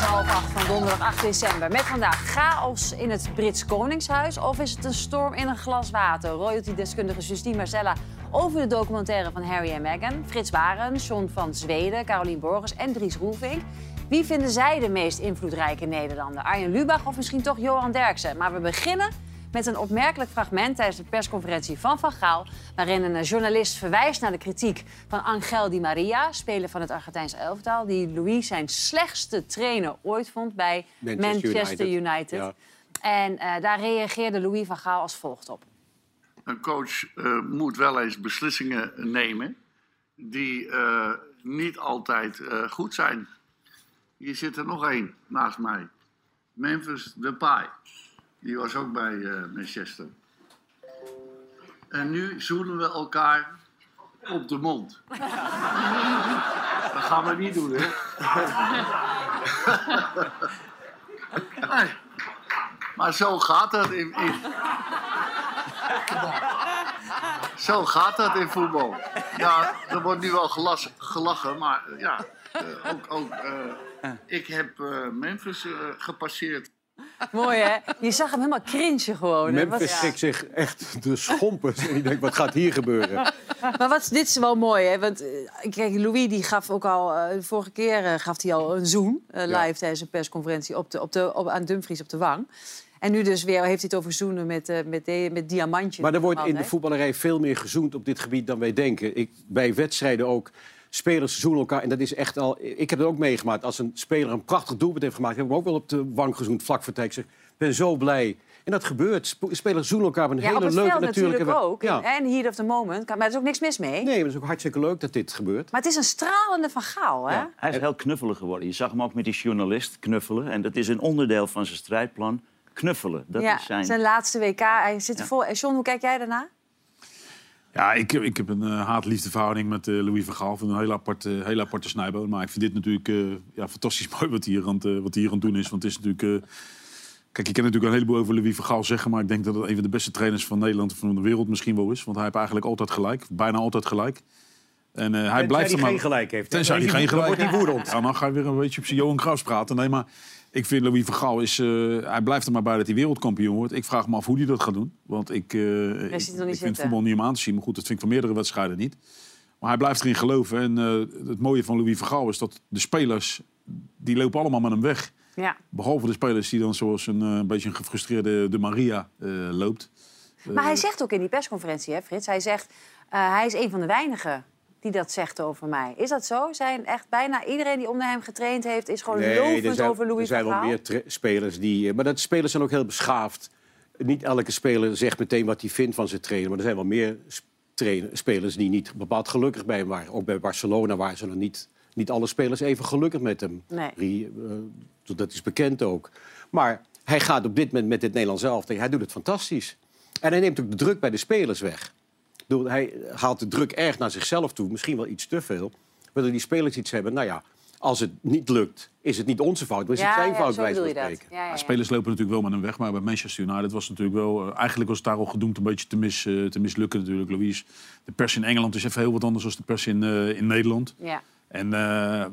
half acht van donderdag 8 december. Met vandaag chaos in het Brits Koningshuis. Of is het een storm in een glas water? Royalty-deskundige Justine Marcella over de documentaire van Harry en Meghan. Frits Waren, John van Zweden, Carolien Borgers en Dries Roelvink. Wie vinden zij de meest invloedrijke Nederlander? Arjen Lubach of misschien toch Johan Derksen? Maar we beginnen met een opmerkelijk fragment tijdens de persconferentie van Van Gaal... waarin een journalist verwijst naar de kritiek van Angel Di Maria... speler van het Argentijnse elftal... die Louis zijn slechtste trainer ooit vond bij Manchester, Manchester United. United. Ja. En eh, daar reageerde Louis van Gaal als volgt op. Een coach eh, moet wel eens beslissingen nemen die eh, niet altijd eh, goed zijn. Hier zit er nog één naast mij. Memphis Depay. Die was ook bij eh, Manchester. En nu zoenen we elkaar op de mond. Dat gaan we niet doen, hè? Maar zo gaat dat in, in, zo gaat dat in voetbal. Ja, er wordt nu wel gelas, gelachen, maar ja, eh, ook, ook eh, ik heb Memphis gepasseerd. Mooi, hè? Je zag hem helemaal cringe gewoon. Memphis Wat- schrikt zich echt de schompers. en ik denk, wat gaat hier gebeuren? Maar wat, dit is wel mooi, hè? Want eh, kijk, Louis die gaf ook al... eh, de vorige keer eh, gaf hij al een zoen live Ja. tijdens een persconferentie op de, op de, op, aan Dumfries op de wang. En nu dus weer heeft hij het over zoenen met, met, de- met diamantjes. Maar er wordt in de voetballerij veel meer gezoend op dit gebied dan wij denken. Ik, bij wedstrijden ook. Spelers zoenen elkaar. En dat is echt al. Ik heb het ook meegemaakt. Als een speler een prachtig doelpunt heeft gemaakt, heb ik hem ook wel op de wang gezoend, vlak voor tijd. Ik ben zo blij. En dat gebeurt. Sp- Spelers zoenen elkaar op een Ja, op hele het leuke, veld natuurlijke natuurlijk ook. Ja. En heat of the moment. Maar er is ook niks mis mee. Nee, maar het is ook hartstikke leuk dat dit gebeurt. Maar het is een stralende van Gaal, hè? Ja. Hij is heel knuffelig geworden. Je zag hem ook met die journalist knuffelen. En dat is een onderdeel van zijn strijdplan. Knuffelen, dat Ja, is zijn... zijn laatste WK. Hij zit er Ja. vol. En John, hoe kijk jij daarna? Ja, ik, heb- ik heb een eh, haat-liefde verhouding met eh, Louis van Gaal. Ik hem een heel aparte, heel aparte snijboon. Maar ik vind dit natuurlijk eh, ja, fantastisch mooi wat hij, hier aan het, wat hier aan het doen is. Want het is natuurlijk... kijk, je kan natuurlijk een heleboel over Louis van Gaal zeggen... maar ik denk dat het een van de beste trainers van Nederland of van de wereld misschien wel is. Want hij heeft eigenlijk altijd gelijk. Bijna altijd gelijk. En eh, hij blijft er maar... geen gelijk heeft. Tenzij hij geen gelijk wordt hij woedend. Ja, dan ga je weer een beetje op zijn Johan Cruijff praten. Nee, maar ik vind Louis van Gaal is... eh, hij blijft er maar bij dat hij wereldkampioen wordt. Ik vraag me af hoe hij dat gaat doen. Want ik, eh, ik, ik vind zitten. voetbal niet om aan te zien. Maar goed, dat vind ik van meerdere wedstrijden niet. Maar hij blijft erin geloven. En eh, het mooie van Louis van Gaal is dat de spelers... die lopen allemaal met hem weg. Ja. Behalve de spelers die dan zoals een beetje een gefrustreerde De Maria loopt. Maar hij zegt ook in die persconferentie, hè, Frits... hij zegt, hij is een van de weinigen die dat zegt over mij. Is dat zo? Zijn echt bijna iedereen die onder hem getraind heeft... is gewoon lovend er zijn, over er Louis zijn van wel Gaal? meer spelers die... eh, Maar dat spelers zijn ook heel beschaafd. Niet elke speler zegt meteen wat hij vindt van zijn trainer. Maar er zijn wel meer spelers die niet bepaald gelukkig bij hem waren. Ook bij Barcelona waren ze nog niet, niet alle spelers even gelukkig met hem. Nee. Eh, dat is bekend ook. Maar hij gaat op dit moment met het Nederlands elftal. Hij doet het fantastisch. En hij neemt ook de druk bij de spelers weg. Bedoel, hij haalt de druk erg naar zichzelf toe. Misschien wel iets te veel. Waardoor die spelers iets hebben. Nou ja, als het niet lukt, is het niet onze fout. Maar is het zijn fout, bij wijze van spreken. Ja, ja, Ja, ja. spelers lopen natuurlijk wel met hem weg, maar bij Manchester United was het natuurlijk wel... eh, eigenlijk was het daar al gedoemd een beetje te, mis, eh, te mislukken natuurlijk, Louise. De pers in Engeland is even heel wat anders dan de pers in, eh, in Nederland. Ja. En eh,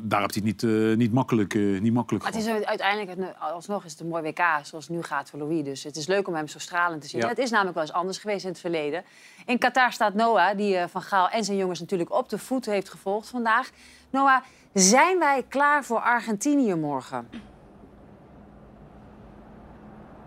daar heeft hij het niet, eh, niet makkelijk, eh, niet makkelijk Maar het gehad. is uiteindelijk, het- alsnog is het een mooi WK zoals het nu gaat voor Louis. Dus het is leuk om hem zo stralend te zien. Ja. Het is namelijk wel eens anders geweest in het verleden. In Qatar staat Noah, die eh, Van Gaal en zijn jongens natuurlijk op de voet heeft gevolgd vandaag. Noah, zijn wij klaar voor Argentinië morgen?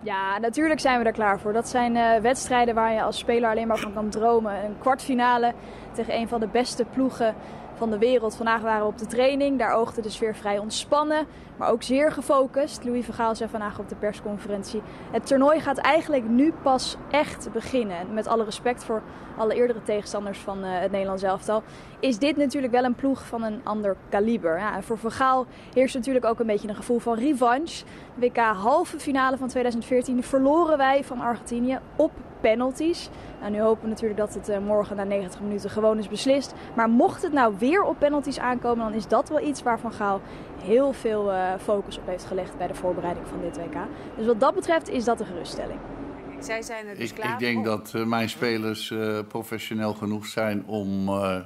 Ja, natuurlijk zijn we er klaar voor. Dat zijn eh, wedstrijden waar je als speler alleen maar van kan dromen. Een kwartfinale tegen een van de beste ploegen van de wereld. Vandaag waren we op de training. Daar oogde de sfeer vrij ontspannen, maar ook zeer gefocust. Louis van Gaal zei vandaag op de persconferentie... het toernooi gaat eigenlijk nu pas echt beginnen. En met alle respect voor alle eerdere tegenstanders van eh, het Nederlands elftal... is dit natuurlijk wel een ploeg van een ander kaliber. Ja, en voor Van Gaal heerst natuurlijk ook een beetje een gevoel van revanche. WK halve finale van 2014 verloren wij van Argentinië op penalties. Nou, nu hopen we natuurlijk dat het eh, morgen na 90 minuten gewoon is beslist. Maar mocht het nou weer op penalties aankomen, dan is dat wel iets waar Van Gaal heel veel eh, focus op heeft gelegd bij de voorbereiding van dit WK. Dus wat dat betreft is dat een geruststelling. Zij zijn er dus Ik, klaar ik denk dat eh, mijn spelers eh, professioneel genoeg zijn om eh,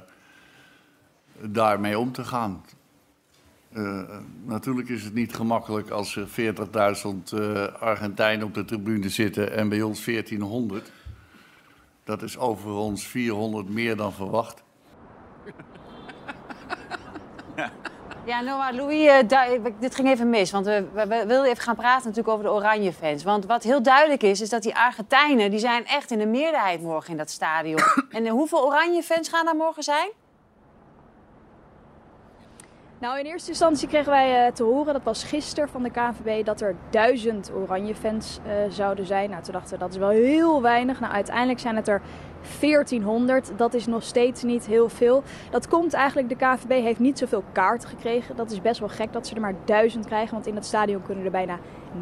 daarmee om te gaan. Eh, natuurlijk is het niet gemakkelijk als er 40.000 eh, Argentijnen op de tribune zitten en bij ons 1400. Dat is over ons 400 meer dan verwacht. Ja, Noah, Louis, eh, du- dit ging even mis. Want we, we, we wilden even gaan praten natuurlijk over de oranje fans. Want wat heel duidelijk is, is dat die Argentijnen... die zijn echt in de meerderheid morgen in dat stadion. en hoeveel oranje fans gaan daar morgen zijn? Nou, in eerste instantie kregen wij eh, te horen, dat was gisteren van de KNVB, dat er duizend oranje fans eh, zouden zijn. Nou, toen dachten we, dat is wel heel weinig. Nou, uiteindelijk zijn het er 1400. Dat is nog steeds niet heel veel. Dat komt eigenlijk, de KNVB heeft niet zoveel kaarten gekregen. Dat is best wel gek dat ze er maar duizend krijgen, want in het stadion kunnen er bijna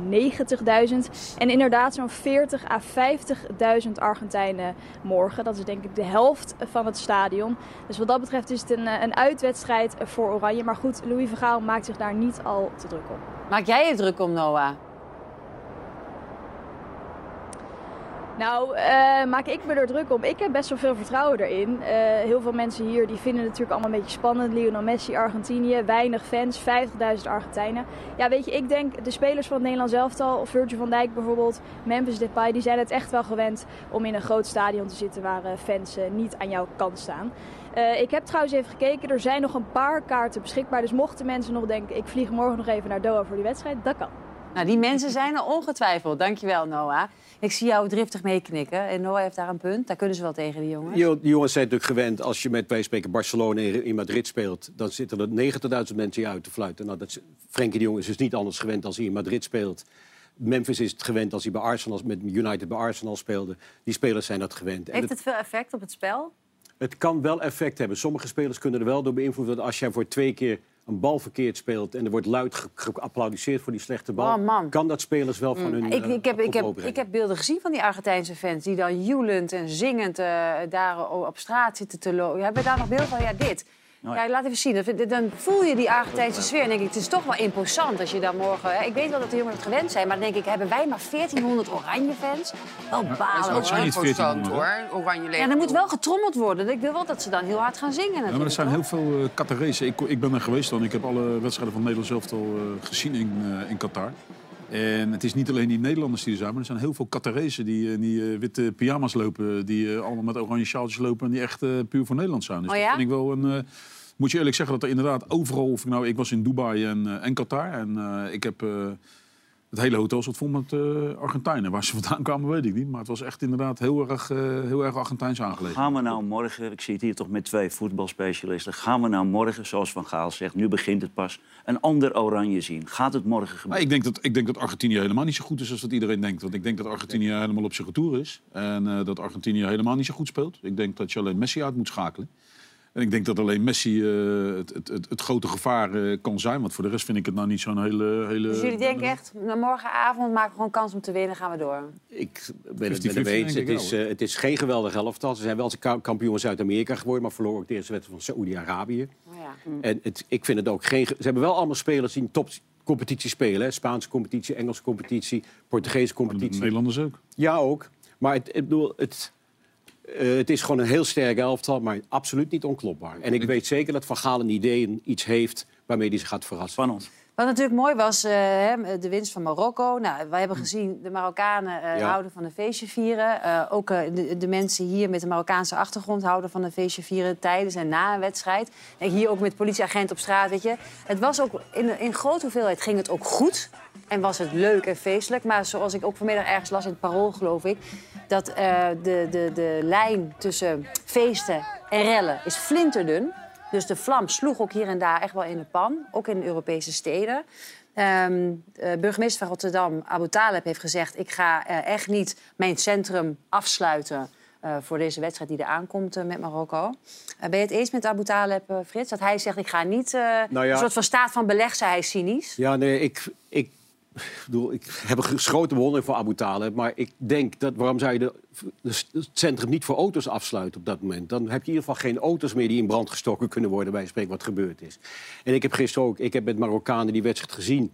90.000. En inderdaad zo'n 40 à 50.000 Argentijnen morgen. Dat is denk ik de helft van het stadion. Dus wat dat betreft is het een, eh, een uitwedstrijd voor Oranje. Maar goed, Louis van Gaal maakt zich daar niet al te druk om. Maak jij je druk om, Noah? Nou, eh, maak ik me er druk om. Ik heb best wel veel vertrouwen erin. Eh, heel veel mensen hier die vinden het natuurlijk allemaal een beetje spannend. Lionel Messi, Argentinië, weinig fans, 50.000 Argentijnen. Ja, weet je, ik denk de spelers van het Nederlands elftal, Virgil van Dijk bijvoorbeeld, Memphis Depay, die zijn het echt wel gewend om in een groot stadion te zitten waar eh, fans niet aan jouw kant staan. Ik heb trouwens even gekeken, er zijn nog een paar kaarten beschikbaar. Dus mochten mensen nog denken, ik vlieg morgen nog even naar Doha voor die wedstrijd, dat kan. Nou, die mensen zijn er ongetwijfeld. Dankjewel, Noah. Ik zie jou driftig meeknikken. En Noah heeft daar een punt. Daar kunnen ze wel tegen, die jongens. Die die jongens zijn natuurlijk gewend, als je met wij spreken Barcelona in Madrid speelt, dan zitten er 90.000 mensen je uit te fluiten. Nou, dat is, Frenkie de Jong is dus niet anders gewend als hij in Madrid speelt. Memphis is het gewend als hij bij Arsenal, met United bij Arsenal speelde. Die spelers zijn dat gewend. En Heeft het, het veel effect op het spel? het kan wel effect hebben. Sommige spelers kunnen er wel door beïnvloed worden. Als jij voor twee keer een bal verkeerd speelt en er wordt luid ge- geapplaudiseerd voor die slechte bal, Oh, man. kan dat spelers wel van hun Ik, eh, ik, heb, ik, heb, ik heb beelden gezien van die Argentijnse fans... die dan joelend en zingend eh, daar op straat zitten te lopen. Hebben we daar nog beeld van? Ja, dit. Ja, laat even zien. Dan voel je die Argentijnse sfeer. En denk ik, het is toch wel imposant als je dan morgen... hè, Ik weet wel dat de jongens het gewend zijn, maar dan denk ik... hebben wij maar 1400 oranje fans? Wel dat balen, is hoor. zijn niet imposant 1400, hoor, oranje Ja, er moet wel getrommeld worden. Ik wil wel dat ze dan heel hard gaan zingen Ja, maar er zijn toch? heel veel uh, Qatarese. Ik, ik ben er geweest dan. Ik heb alle wedstrijden van Nederland zelf al eh, gezien in, eh, in Qatar. En het is niet alleen die Nederlanders die er zijn, maar er zijn heel veel Qatarese die in die eh, witte pyjama's lopen. Die eh, allemaal met oranje sjaaltjes lopen en die echt eh, puur voor Nederland zijn. Dus Oh dat ja? vind ik wel een... eh, moet je eerlijk zeggen dat er inderdaad overal... Of ik, nou, ik was in Dubai en, eh, en Qatar en eh, ik heb... het hele hotel zat vol met eh, Argentijnen. Waar ze vandaan kwamen, weet ik niet. Maar het was echt inderdaad heel erg, eh, heel erg Argentijns aangelegen. Gaan we nou morgen, ik zit hier toch met twee voetbalspecialisten... gaan we nou morgen, zoals Van Gaal zegt, nu begint het pas... een ander oranje zien? Gaat het morgen Maar gebeuren? ik denk, dat, ik denk dat Argentinië helemaal niet zo goed is als dat iedereen denkt. Want ik denk dat Argentinië helemaal op zijn retour is. En eh, dat Argentinië helemaal niet zo goed speelt. Ik denk dat je alleen Messi uit moet schakelen. En ik denk dat alleen Messi eh, het, het, het, het grote gevaar eh, kan zijn. Want voor de rest vind ik het nou niet zo'n hele, hele... Dus jullie denken echt, nou, morgenavond maken we gewoon kans om te winnen, gaan we door. Ik ben het 50-50 met hem eens. Het is, eh, het is geen geweldig elftal. Ze zijn wel ka- kampioen van Zuid-Amerika geworden, maar verloren ook de eerste wedstrijd van Saoedi-Arabië. Oh ja. En het, ik vind het ook geen. ge- Ze hebben wel allemaal spelers die in topcompetitie spelen. Hè? Spaanse competitie, Engelse competitie, Portugese competitie. Nederlanders ook. Ja, ook. Maar het, ik bedoel, het, eh, het is gewoon een heel sterk elftal, maar absoluut niet onklopbaar. En ik weet zeker dat Van Gaal een idee iets heeft waarmee hij ze gaat verrassen. Spannend. Wat natuurlijk mooi was, eh, de winst van Marokko. Nou, wij hebben gezien, de Marokkanen eh, Ja. houden van een feestje vieren. Eh, ook de, de mensen hier met een Marokkaanse achtergrond houden van een feestje vieren tijdens en na een wedstrijd. En hier ook met politieagent op straat, weet je. Het was ook, in, in grote hoeveelheid ging het ook goed. En was het leuk en feestelijk. Maar zoals ik ook vanmiddag ergens las in het Parool, geloof ik... dat de, de, de lijn tussen feesten en rellen is flinterdun. Dus de vlam sloeg ook hier en daar echt wel in de pan. Ook in Europese steden. Ehm, eh, burgemeester van Rotterdam, Abu Taleb, heeft gezegd... ik ga eh, echt niet mijn centrum afsluiten... eh, voor deze wedstrijd die er aankomt met Marokko. Ben je het eens met Abu Taleb, Frits? Dat hij zegt, ik ga niet... Nou ja. Een soort van staat van beleg, zei hij cynisch. Ja, nee, ik, ik, bedoel, ik heb een grote bewondering voor Abu Taleb. Maar ik denk, dat, waarom zou je de, de- het centrum niet voor auto's afsluiten op dat moment? Dan heb je in ieder geval geen auto's meer die in brand gestoken kunnen worden... bij spreken wat gebeurd is. En ik heb gisteren ook, ik heb met Marokkanen die wedstrijd gezien...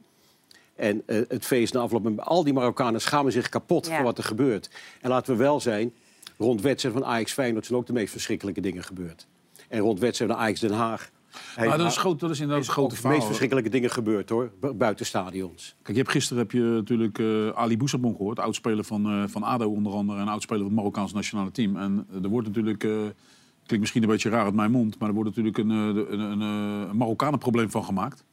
En eh, het feest na afloop, en al die Marokkanen schamen zich kapot Ja. voor wat er gebeurt. En laten we wel zijn, rond wedstrijden van Ajax Feyenoord zijn ook de meest verschrikkelijke dingen gebeurd. En rond wedstrijden van Ajax Den Haag Hij- Maar dat, is groot, dat is inderdaad een grote verhaal. meest verschrikkelijke dingen gebeurd hoor, bu- buiten stadions. Kijk, je hebt, gisteren heb je natuurlijk eh, Ali Boussabon gehoord. Oudspeler van, eh, van ADO onder andere. En oudspeler van het Marokkaanse nationale team. En eh, er wordt natuurlijk... eh, klinkt misschien een beetje raar uit mijn mond. Maar er wordt natuurlijk een, een, een, een Marokkanenprobleem van gemaakt.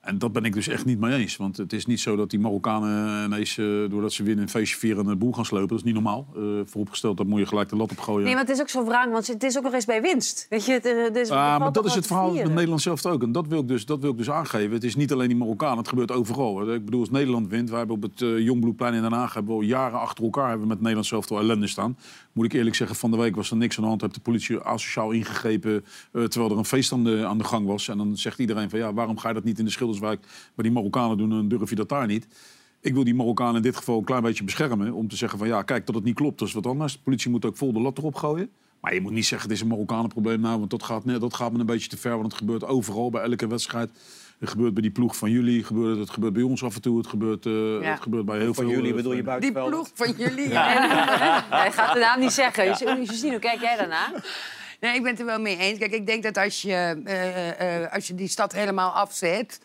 En dat ben ik dus echt niet mee eens. Want het is niet zo dat die Marokkanen ineens, eh, doordat ze winnen, een feestje vieren en een boel gaan slopen. Dat is niet normaal. Eh, vooropgesteld, dat moet je gelijk de lat opgooien. Nee, maar het is ook zo wrang, want het is ook nog eens bij winst. Weet je, het, het is, Ah, maar dat is het verhaal met Nederland zelf ook. En dat wil, ik dus, dat wil ik dus aangeven. Het is niet alleen die Marokkanen, het gebeurt overal. Ik bedoel, als Nederland wint, wij hebben op het uh, Jongbloedplein in Den Haag... hebben we al jaren achter elkaar hebben we met Nederland zelf al ellende staan. Moet ik eerlijk zeggen, van de week was er niks aan de hand. Heeft de politie asociaal ingegrepen terwijl er een feest aan de, aan de gang was. En dan zegt iedereen van, ja, waarom ga je dat niet in de Schilderswijk... bij die Marokkanen doen, dan durf je dat daar niet. Ik wil die Marokkanen in dit geval een klein beetje beschermen. Om te zeggen van ja, kijk, dat het niet klopt, dat is wat anders. De politie moet ook vol de lat erop gooien. Maar je moet niet zeggen, het is een Marokkanenprobleem nou, want dat gaat, nee, dat gaat me een beetje te ver. Want het gebeurt overal, bij elke wedstrijd. Het gebeurt bij die ploeg van jullie, het gebeurt, het gebeurt bij ons af en toe. Het gebeurt, eh, het gebeurt bij heel Van veel... jullie eh, bedoel je Die ploeg van jullie. Hij gaat de naam niet zeggen. Justine, hoe kijk jij daarna? Nee, ik ben het er wel mee eens. Kijk, ik denk dat als je, eh, eh, als je die stad helemaal afzet...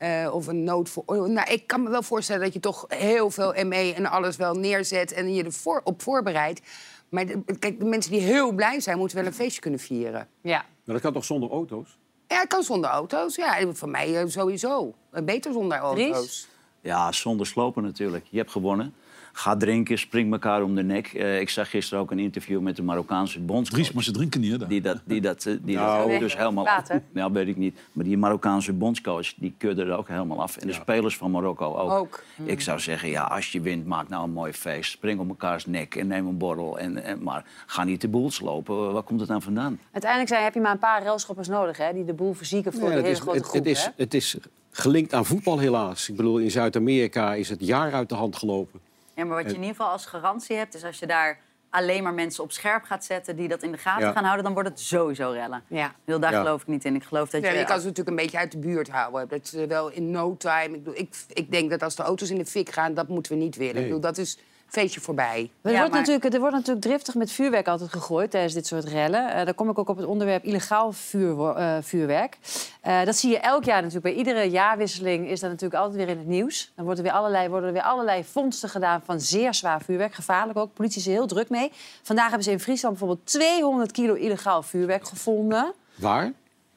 eh, of een nood voor... Nou, ik kan me wel voorstellen dat je toch heel veel ME en alles wel neerzet... en je erop op voorbereidt. Maar de, kijk, de mensen die heel blij zijn, moeten wel een feestje kunnen vieren. Ja. Maar dat kan toch zonder auto's? Ja, het kan zonder auto's. Ja, voor mij eh, sowieso. Beter zonder auto's. Ja, zonder slopen natuurlijk. Je hebt gewonnen. Ga drinken, spring elkaar om de nek. Eh, ik zag gisteren ook een interview met de Marokkaanse bondscoach. Dries, maar ze drinken niet, hè? Die dat, die dat, eh, die Nou. dat dus helemaal Water. Ja, weet ik niet. Maar die Marokkaanse bondscoach, die keurde er ook helemaal af. En de spelers van Marokko ook. Ook. Ik zou zeggen, ja, als je wint, maak nou een mooi feest. Spring op elkaars nek en neem een borrel. En, en, maar ga niet de boel slopen. Waar komt het nou vandaan? Uiteindelijk zijn, heb je maar een paar railschoppers nodig, hè, die de boel verzieken voor Ja, de het, hele is, grote het, groep. het, is, hè? het is gelinkt aan voetbal helaas. Ik bedoel, in Zuid-Amerika is het jaar uit de hand gelopen. Ja, maar wat je in ieder geval als garantie hebt, is als je daar alleen maar mensen op scherp gaat zetten die dat in de gaten Ja. gaan houden, dan wordt het sowieso rellen. Ja. Heel daar Ja. geloof ik niet in. Ik geloof dat Ja, je. je kan ze natuurlijk een beetje uit de buurt houden. Dat is wel in no time. Ik, bedoel, ik, ik denk dat als de auto's in de fik gaan, dat moeten we niet willen. Nee. Ik bedoel, dat is feestje voorbij. Er, Ja, wordt maar- natuurlijk, er wordt natuurlijk driftig met vuurwerk altijd gegooid tijdens dit soort rellen. Eh daar kom ik ook op het onderwerp illegaal vuur, eh, vuurwerk. Eh, dat zie je elk jaar natuurlijk. Bij iedere jaarwisseling is dat natuurlijk altijd weer in het nieuws. Dan worden er weer allerlei, worden er weer allerlei vondsten gedaan van zeer zwaar vuurwerk. Gevaarlijk ook. Politie is er heel druk mee. Vandaag hebben ze in Friesland bijvoorbeeld 200 kilo illegaal vuurwerk gevonden. Waar?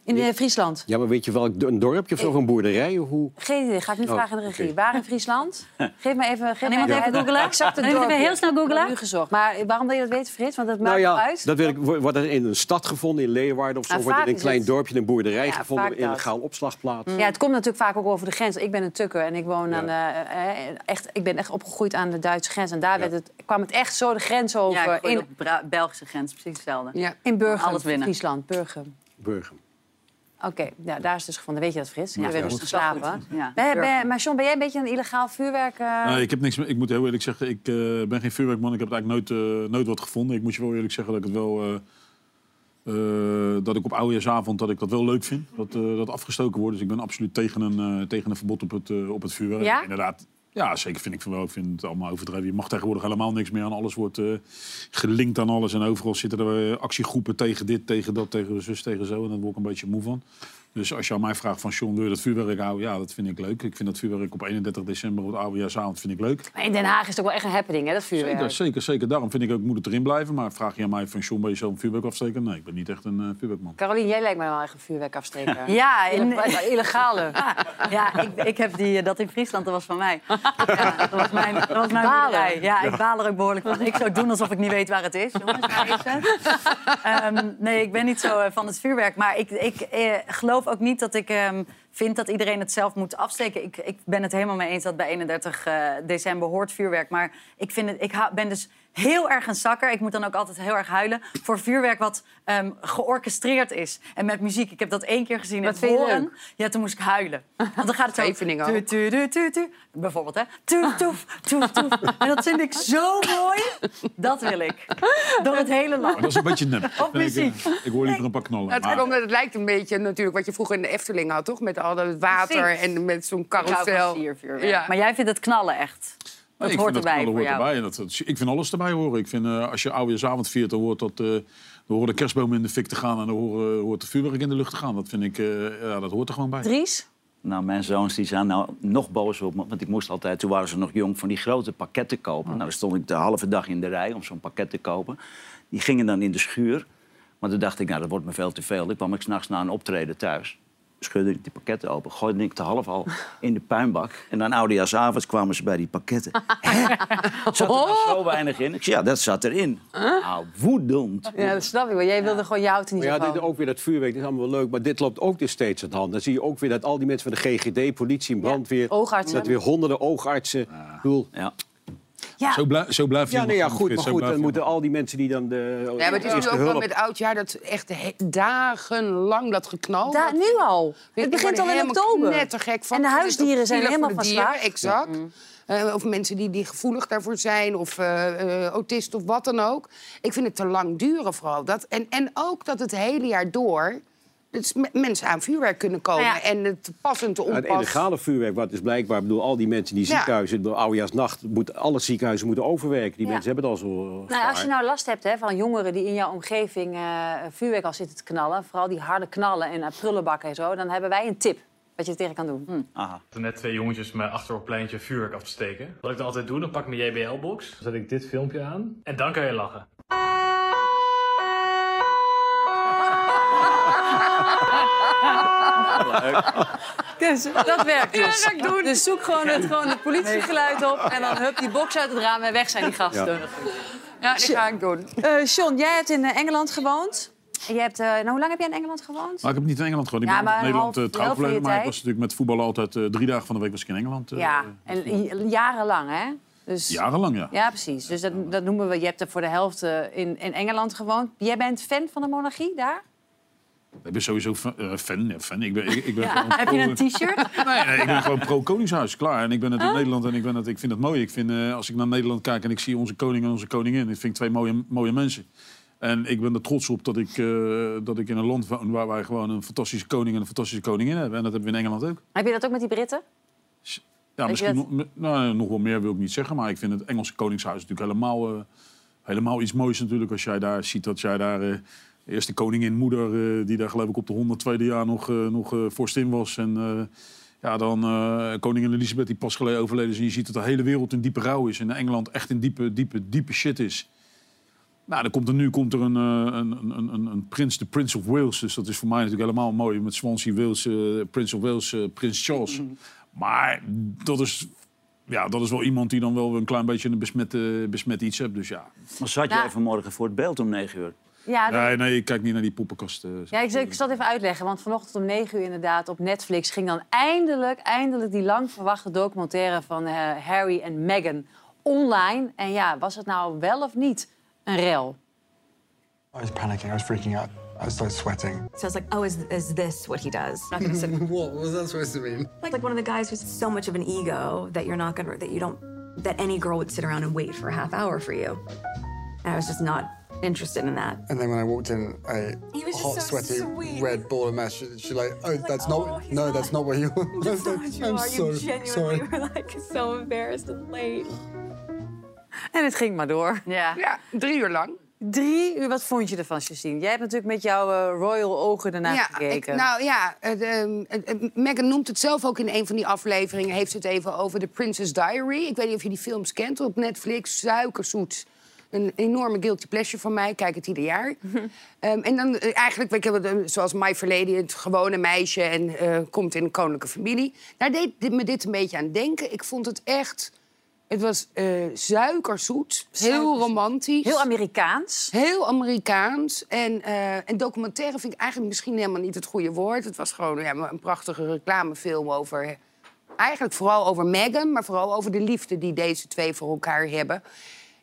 In eh, Friesland. Ja, maar weet je welk een dorpje of zo, of een boerderij? Of hoe? Geen idee, ga ik nu Oh, vragen aan de regie. Waar in Friesland? Geef me even, geef iemand me even googlen? Exact het even heel snel nu gezocht. Maar waarom wil je dat weten, Frits? Want dat maakt Nou ja, wel uit. dat wil ik, wo- wordt er in een stad gevonden, in Leeuwarden of zo. Nou, wordt er in een klein het- dorpje, in een boerderij Ja, gevonden, vaak een illegaal opslagplaats. Ja, het komt natuurlijk vaak ook over de grens. Ik ben een tukker en ik woon Ja. aan de, eh, echt, ik ben echt opgegroeid aan de Duitse grens. En daar Ja. werd het, kwam het echt zo de grens over. Ja, in, op Bra- Belgische grens, precies hetzelfde. Ja. in Burgum, Alles winnen. Friesland, Burgum. Burgum. Oké, ja, daar is het dus gevonden. Weet je dat, Frits? Ja, dus geslapen. Goed. Ja, Ben- ben- Burgum. maar John, ben jij een beetje een illegaal vuurwerk? eh? Nee, ik, heb niks, meer- ik moet heel eerlijk zeggen, ik eh, ben geen vuurwerkman. Ik heb eigenlijk nooit, eh, nooit wat gevonden. Ik moet je wel eerlijk zeggen dat ik het wel... eh, eh, dat ik op oudejaarsavond dat ik dat wel leuk vind. Dat, eh, dat afgestoken wordt. Dus ik ben absoluut tegen een, eh, tegen een verbod op het, eh, op het vuurwerk. Ja? Inderdaad. Ja, zeker vind ik van wel. Ik vind het allemaal overdreven. Je mag tegenwoordig helemaal niks meer aan. Alles wordt eh, gelinkt aan alles. En overal zitten er eh, actiegroepen tegen dit, tegen dat, tegen zus, tegen zo. En daar word ik een beetje moe van. Dus als je aan mij vraagt van John, wil je dat vuurwerk houden? Ja, dat vind ik leuk. Ik vind dat vuurwerk op 31 december op het oudejaarsavond vind ik leuk. Maar in Den Haag is het ook wel echt een happening, hè, dat vuurwerk. Zeker, zeker, zeker. Daarom vind ik ook, moet het erin blijven. Maar vraag je aan mij van John, ben je zo een vuurwerk afsteken? Nee, ik ben niet echt een eh, vuurwerkman. Carolien, jij lijkt me wel echt een vuurwerkafsteker. Ja, in, Ille- Illegale. ja ik, ik heb die, eh, dat in Friesland, dat was van mij. Ja, dat was mijn, dat was mijn boerderij. Ja, ik baal er ook behoorlijk van. Ik zou doen alsof ik niet weet waar het is. Jongens, waar is het? Ehm, nee, ik ben niet zo eh, van het vuurwerk. Maar ik, ik eh, geloof ook niet dat ik ehm, vind dat iedereen het zelf moet afsteken. Ik, ik ben het helemaal mee eens dat bij 31 eh, december hoort vuurwerk. Maar ik, vind het, ik ben dus heel erg een zakker. Ik moet dan ook altijd heel erg huilen voor vuurwerk wat ehm, georchestreerd is. En met muziek. Ik heb dat één keer gezien Wat in vind je Horen. leuk? Ja, toen moest ik huilen. Want dan gaat het zo... Ook. Tu, tu, tu, tu, tu. Bijvoorbeeld, hè? Toef, toef, toef, toef. En dat vind ik zo mooi. Dat wil ik. Door het hele Maar land. dat is een beetje nep. Op muziek. Ik, eh, ik hoor liever een paar knallen. Nou, het, Maar- komt omdat het lijkt een beetje natuurlijk wat je vroeger in de Efteling had, toch? Met al dat water Precies. en met zo'n carousel. Ja. Maar jij vindt het knallen echt. Nee, ik hoort vind erbij voor hoort jou. erbij. En dat, dat- ik vind alles erbij horen. Ik vind, eh, als je oudejaarsavond viert, dan hoort, dat, eh, dan horen de kerstbomen in de fik te gaan... en dan horen, hoort de vuurwerk in de lucht te gaan. Dat vind ik, eh, ja, dat hoort er gewoon bij. Dries? Nou, mijn zoons die zijn nou nog boos op me. Want ik moest altijd, toen waren ze nog jong, van die grote pakketten kopen. Nou, dan stond ik de halve dag in de rij om zo'n pakket te kopen. Die gingen dan in de schuur. Maar toen dacht ik, nou, dat wordt me veel te veel. Dan kwam ik s'nachts na een optreden thuis. Schudde ik die pakketten open, gooide ik de half al in de puinbak. En dan oudejaarsavonds kwamen ze bij die pakketten. Hè? Zat er zo weinig in? Ik zei, ja, dat zat erin. Nou, woedend. Ja, dat snap ik. Maar jij wilde gewoon je auto niet Maar ja, dit, ook weer dat vuurwerk, dat is allemaal wel leuk. Maar dit loopt ook dus steeds aan de hand. Dan zie je ook weer dat al die mensen van de GGD, politie en brandweer... oogartsen. Dat weer honderden oogartsen... Ik bedoel, Ja. Ja. Zo, blij, zo blijf je ja, nee, ja, goed, maar goed, blijf dan moeten al die mensen die dan de Ja, maar het is nu ook wel hulp... met oudjaar dat echt dagenlang dat geknal. Da- nu al. Het begint al in oktober. van. En de huisdieren zijn helemaal van slag. Exact. Eh, of mensen die, die gevoelig daarvoor zijn, of eh, eh, autist of wat dan ook. Ik vind het te lang duren vooral. Dat, en, en ook dat het hele jaar door... Dus me- mensen aan vuurwerk kunnen komen. Nou ja. En het passend te Ja, Het onpas. illegale vuurwerk, wat is blijkbaar, ik bedoel, al die mensen die Ja. ziekenhuizen, door oudejaarsnacht, moet, alle ziekenhuizen moeten overwerken. Die Ja. mensen hebben het al zo. eh, Nou, als je nou last hebt hè, van jongeren die in jouw omgeving eh, vuurwerk al zitten te knallen... vooral die harde knallen en uh, prullenbakken en zo... dan hebben wij een tip wat je er tegen kan doen. Aha. Er net twee jongetjes me achter op pleintje vuurwerk af te steken. Wat ik dan altijd doe, dan pak ik mijn JBL-box, dan zet ik dit filmpje aan en dan kan je lachen. Dus dat werkt dus. Dus zoek gewoon het, gewoon het politiegeluid op... en dan hup die box uit het raam en weg zijn die gasten. Ja, die ga ik doen. Eh John, jij hebt in eh, Engeland gewoond. En Je hebt, eh, nou, hoe lang heb jij in Engeland gewoond? Maar ik heb niet in Engeland gewoon. Ik Ja, ben in Nederland half- uh. Maar ik was natuurlijk met voetballen altijd drie dagen van de week was ik in Engeland. Ja, en jarenlang, hè? Dus, Jarenlang, ja. Ja, precies. Dus dat, dat noemen we... Je hebt er voor de helft in, in Engeland gewoond. Jij bent fan van de monarchie daar? Ik ben sowieso fan. eh, fan, fan. Ik ben, ik, ik ben Heb je een t-shirt? Nee, nee, ik ben gewoon pro-koningshuis, klaar. En ik ben het in Nederland en ik, ben het, ik vind het mooi. Ik vind, eh, als ik naar Nederland kijk en ik zie onze koning en onze koningin... dat vind ik twee mooie, mooie mensen. En ik ben er trots op dat ik, eh, dat ik in een land woon... waar wij gewoon een fantastische koning en een fantastische koningin hebben. En dat hebben we in Engeland ook. Heb je dat ook met die Britten? Ja, misschien nog, nou, nog wel meer wil ik niet zeggen. Maar ik vind het Engelse koningshuis natuurlijk helemaal, helemaal iets moois natuurlijk. Als jij daar ziet dat jij daar... de eerste koningin, moeder, eh, die daar geloof ik op de 102e jaar nog, eh nog eh, vorstin was. En eh, ja, dan eh, koningin Elisabeth, die pas geleden overleden is. En je ziet dat de hele wereld in diepe rouw is. En Engeland echt in diepe, diepe, diepe shit is. Nou, dan komt er nu komt er een, eh, een, een, een, een prins, de Prince of Wales. Dus dat is voor mij natuurlijk helemaal mooi. Met Swansea, Wales, Prince of Wales, eh, Prins Charles. Maar dat is, ja, dat is wel iemand die dan wel een klein beetje een besmet, eh, besmet iets hebt. Dus ja. Maar zat Nou- jij vanmorgen voor het beeld om 9 uur? Ja, Nee, nee, ik kijk niet naar die poppenkast. eh. ja ik, ik zal het even uitleggen. Want vanochtend om 9 uur inderdaad op Netflix... ging dan eindelijk, eindelijk die lang verwachte documentaire... van eh, Harry en Meghan online. En ja, was het nou wel of niet een rel? I was panicking. I was freaking out. I started sweating. So I was like, oh, is, is this what he does? Not gonna sit. What was that supposed to mean? like, like one of the guys who's so much of an ego that you're not gonna, that you don't, that any girl would sit around and wait for a half hour for you. And I was just not interested in that. And then when I walked in, a hot, so sweaty, sweet. red ball of mess. She, she like, oh, that's not. "Oh, no, not- that's not what you. That's not what you I'm are. so you genuinely sorry. were like so embarrassed and late. En het ging maar door. Ja. Ja, drie uur lang. Drie uur, wat vond je ervan, Justine? Jij hebt natuurlijk met jouw eh, royal ogen ernaar ja, gekeken. ik- nou ja, Meghan noemt het zelf ook in een van die afleveringen. Heeft ze het even over The Princess Diary. Ik weet niet of je die films kent op Netflix. Suikerzoet. Een enorme guilty pleasure van mij. Ik Kijk het ieder jaar. Ehm, en dan eh, eigenlijk, ik heb het, zoals My Lady, het gewone meisje... en eh, komt in een koninklijke familie. Daar deed dit- me dit een beetje aan denken. Ik vond het echt... Het was eh, suikerzoet. Heel romantisch. Heel Amerikaans. Heel Amerikaans. En, en documentaire vind ik eigenlijk misschien helemaal niet het goede woord. Het was gewoon ja, een prachtige reclamefilm over... Eigenlijk vooral over Meghan, maar vooral over de liefde die deze twee voor elkaar hebben.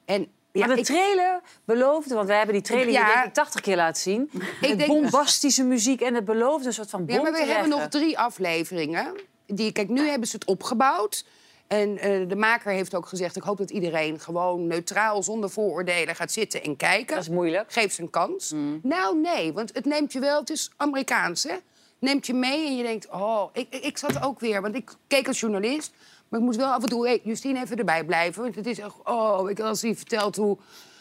En, ja, maar de ik- trailer beloofde, want wij hebben die trailer Ja. hier denk ik 80 keer laten zien. Ik denk- bombastische muziek en het beloofde een soort van Ja, maar we hebben nog drie afleveringen. Die, kijk, nu hebben ze het opgebouwd. En eh, de maker heeft ook gezegd... ik hoop dat iedereen gewoon neutraal, zonder vooroordelen gaat zitten en kijken. Dat is moeilijk. Geef ze een kans. Nou, nee, want het neemt je wel... Het is Amerikaans, hè? Neemt je mee en je denkt... oh, ik, ik zat ook weer... want ik keek als journalist... Maar ik moet wel af en toe, Justine, even erbij blijven. Want het is echt, oh, ik, als hij vertelt hoe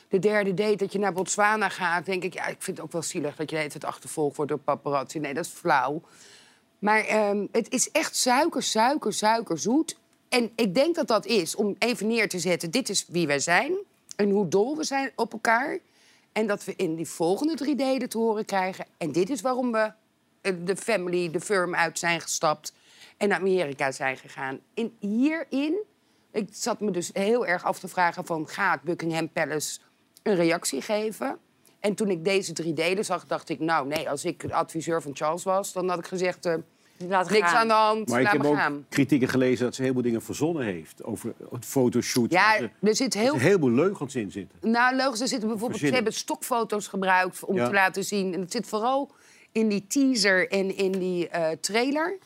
de derde date dat je naar Botswana gaat... denk ik, ja, ik vind het ook wel zielig dat je de hele tijd achtervolgd wordt door paparazzi. Nee, dat is flauw. Maar ehm, het is echt suiker, suiker, suiker, zoet. En ik denk dat dat is om even neer te zetten... dit is wie wij zijn en hoe dol we zijn op elkaar. En dat we in die volgende drie delen te horen krijgen... en dit is waarom we eh, de family, de firm uit zijn gestapt... en naar Amerika zijn gegaan. En hierin, ik zat me dus heel erg af te vragen... van gaat Buckingham Palace een reactie geven... En toen ik deze drie delen zag, dacht ik... nou nee, als ik adviseur van Charles was... dan had ik gezegd, eh, Laat niks aan de hand, Maar ik heb maar ook gaan. kritieken gelezen dat ze heel veel dingen verzonnen heeft. Over het fotoshoot. Ja, er zit heel er een heleboel leugens in zitten. Nou, leugens, er zitten bijvoorbeeld... Ze hebben stokfoto's gebruikt om Ja. te laten zien. En het zit vooral in die teaser en in die eh, trailer.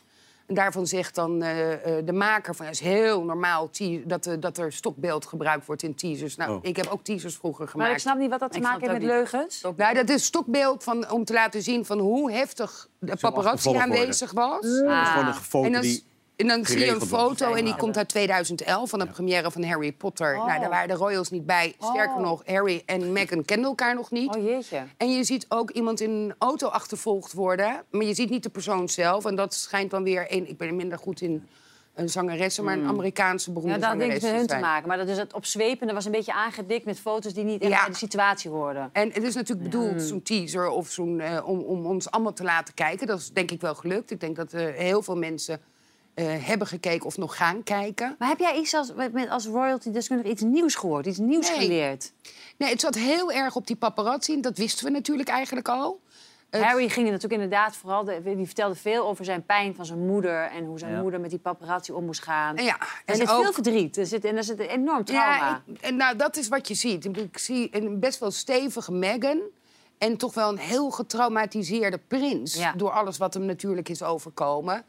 En daarvan zegt dan eh, eh, de maker van... Ja, het is heel normaal dat, er- dat er stokbeeld gebruikt wordt in teasers. Nou, Oh. ik heb ook teasers vroeger gemaakt. Maar ik snap niet wat dat te Ik maken heeft met leugens. Nou, dat is stokbeeld van, om te laten zien van hoe heftig de paparazzi aanwezig was. Dat is gewoon een foto En dan, die... en dan zie je een foto en die komt uit 2011 van de première van Harry Potter. Nou, daar waren de royals niet bij. Sterker Oh. nog, Harry en Meghan kenden elkaar nog niet. Oh jeetje. En je ziet ook iemand in een auto achtervolgd worden. Maar je ziet niet de persoon zelf. En dat schijnt dan weer een... Ik ben minder goed in een zangeressen, maar een Amerikaanse beroemde Hmm. Ja, dat denk ik zangeres met hun te maken. Maar dat is het opzwepende was een beetje aangedikt met foto's die niet echt Ja. bij de situatie hoorden. En het is natuurlijk bedoeld, zo'n teaser, of zo'n, eh, om, om ons allemaal te laten kijken. Dat is denk ik wel gelukt. Ik denk dat eh, heel veel mensen eh, hebben gekeken of nog gaan kijken. Maar heb jij iets als, met, als royalty-deskundige iets nieuws gehoord? Iets nieuws Nee. geleerd? Nee, het zat heel erg op die paparazzi. En dat wisten we natuurlijk eigenlijk al. Het- Harry ging er natuurlijk inderdaad vooral... De, die vertelde veel over zijn pijn van zijn moeder... en hoe zijn Ja. moeder met die paparazzi om moest gaan. Ja, Er en zit ook- veel verdriet. Er zit, en er zit een enorm trauma. Ja, ik- en nou, dat is wat je ziet. Ik zie een best wel stevige Meghan. En toch wel een heel getraumatiseerde prins. Ja. Door alles wat hem natuurlijk is overkomen.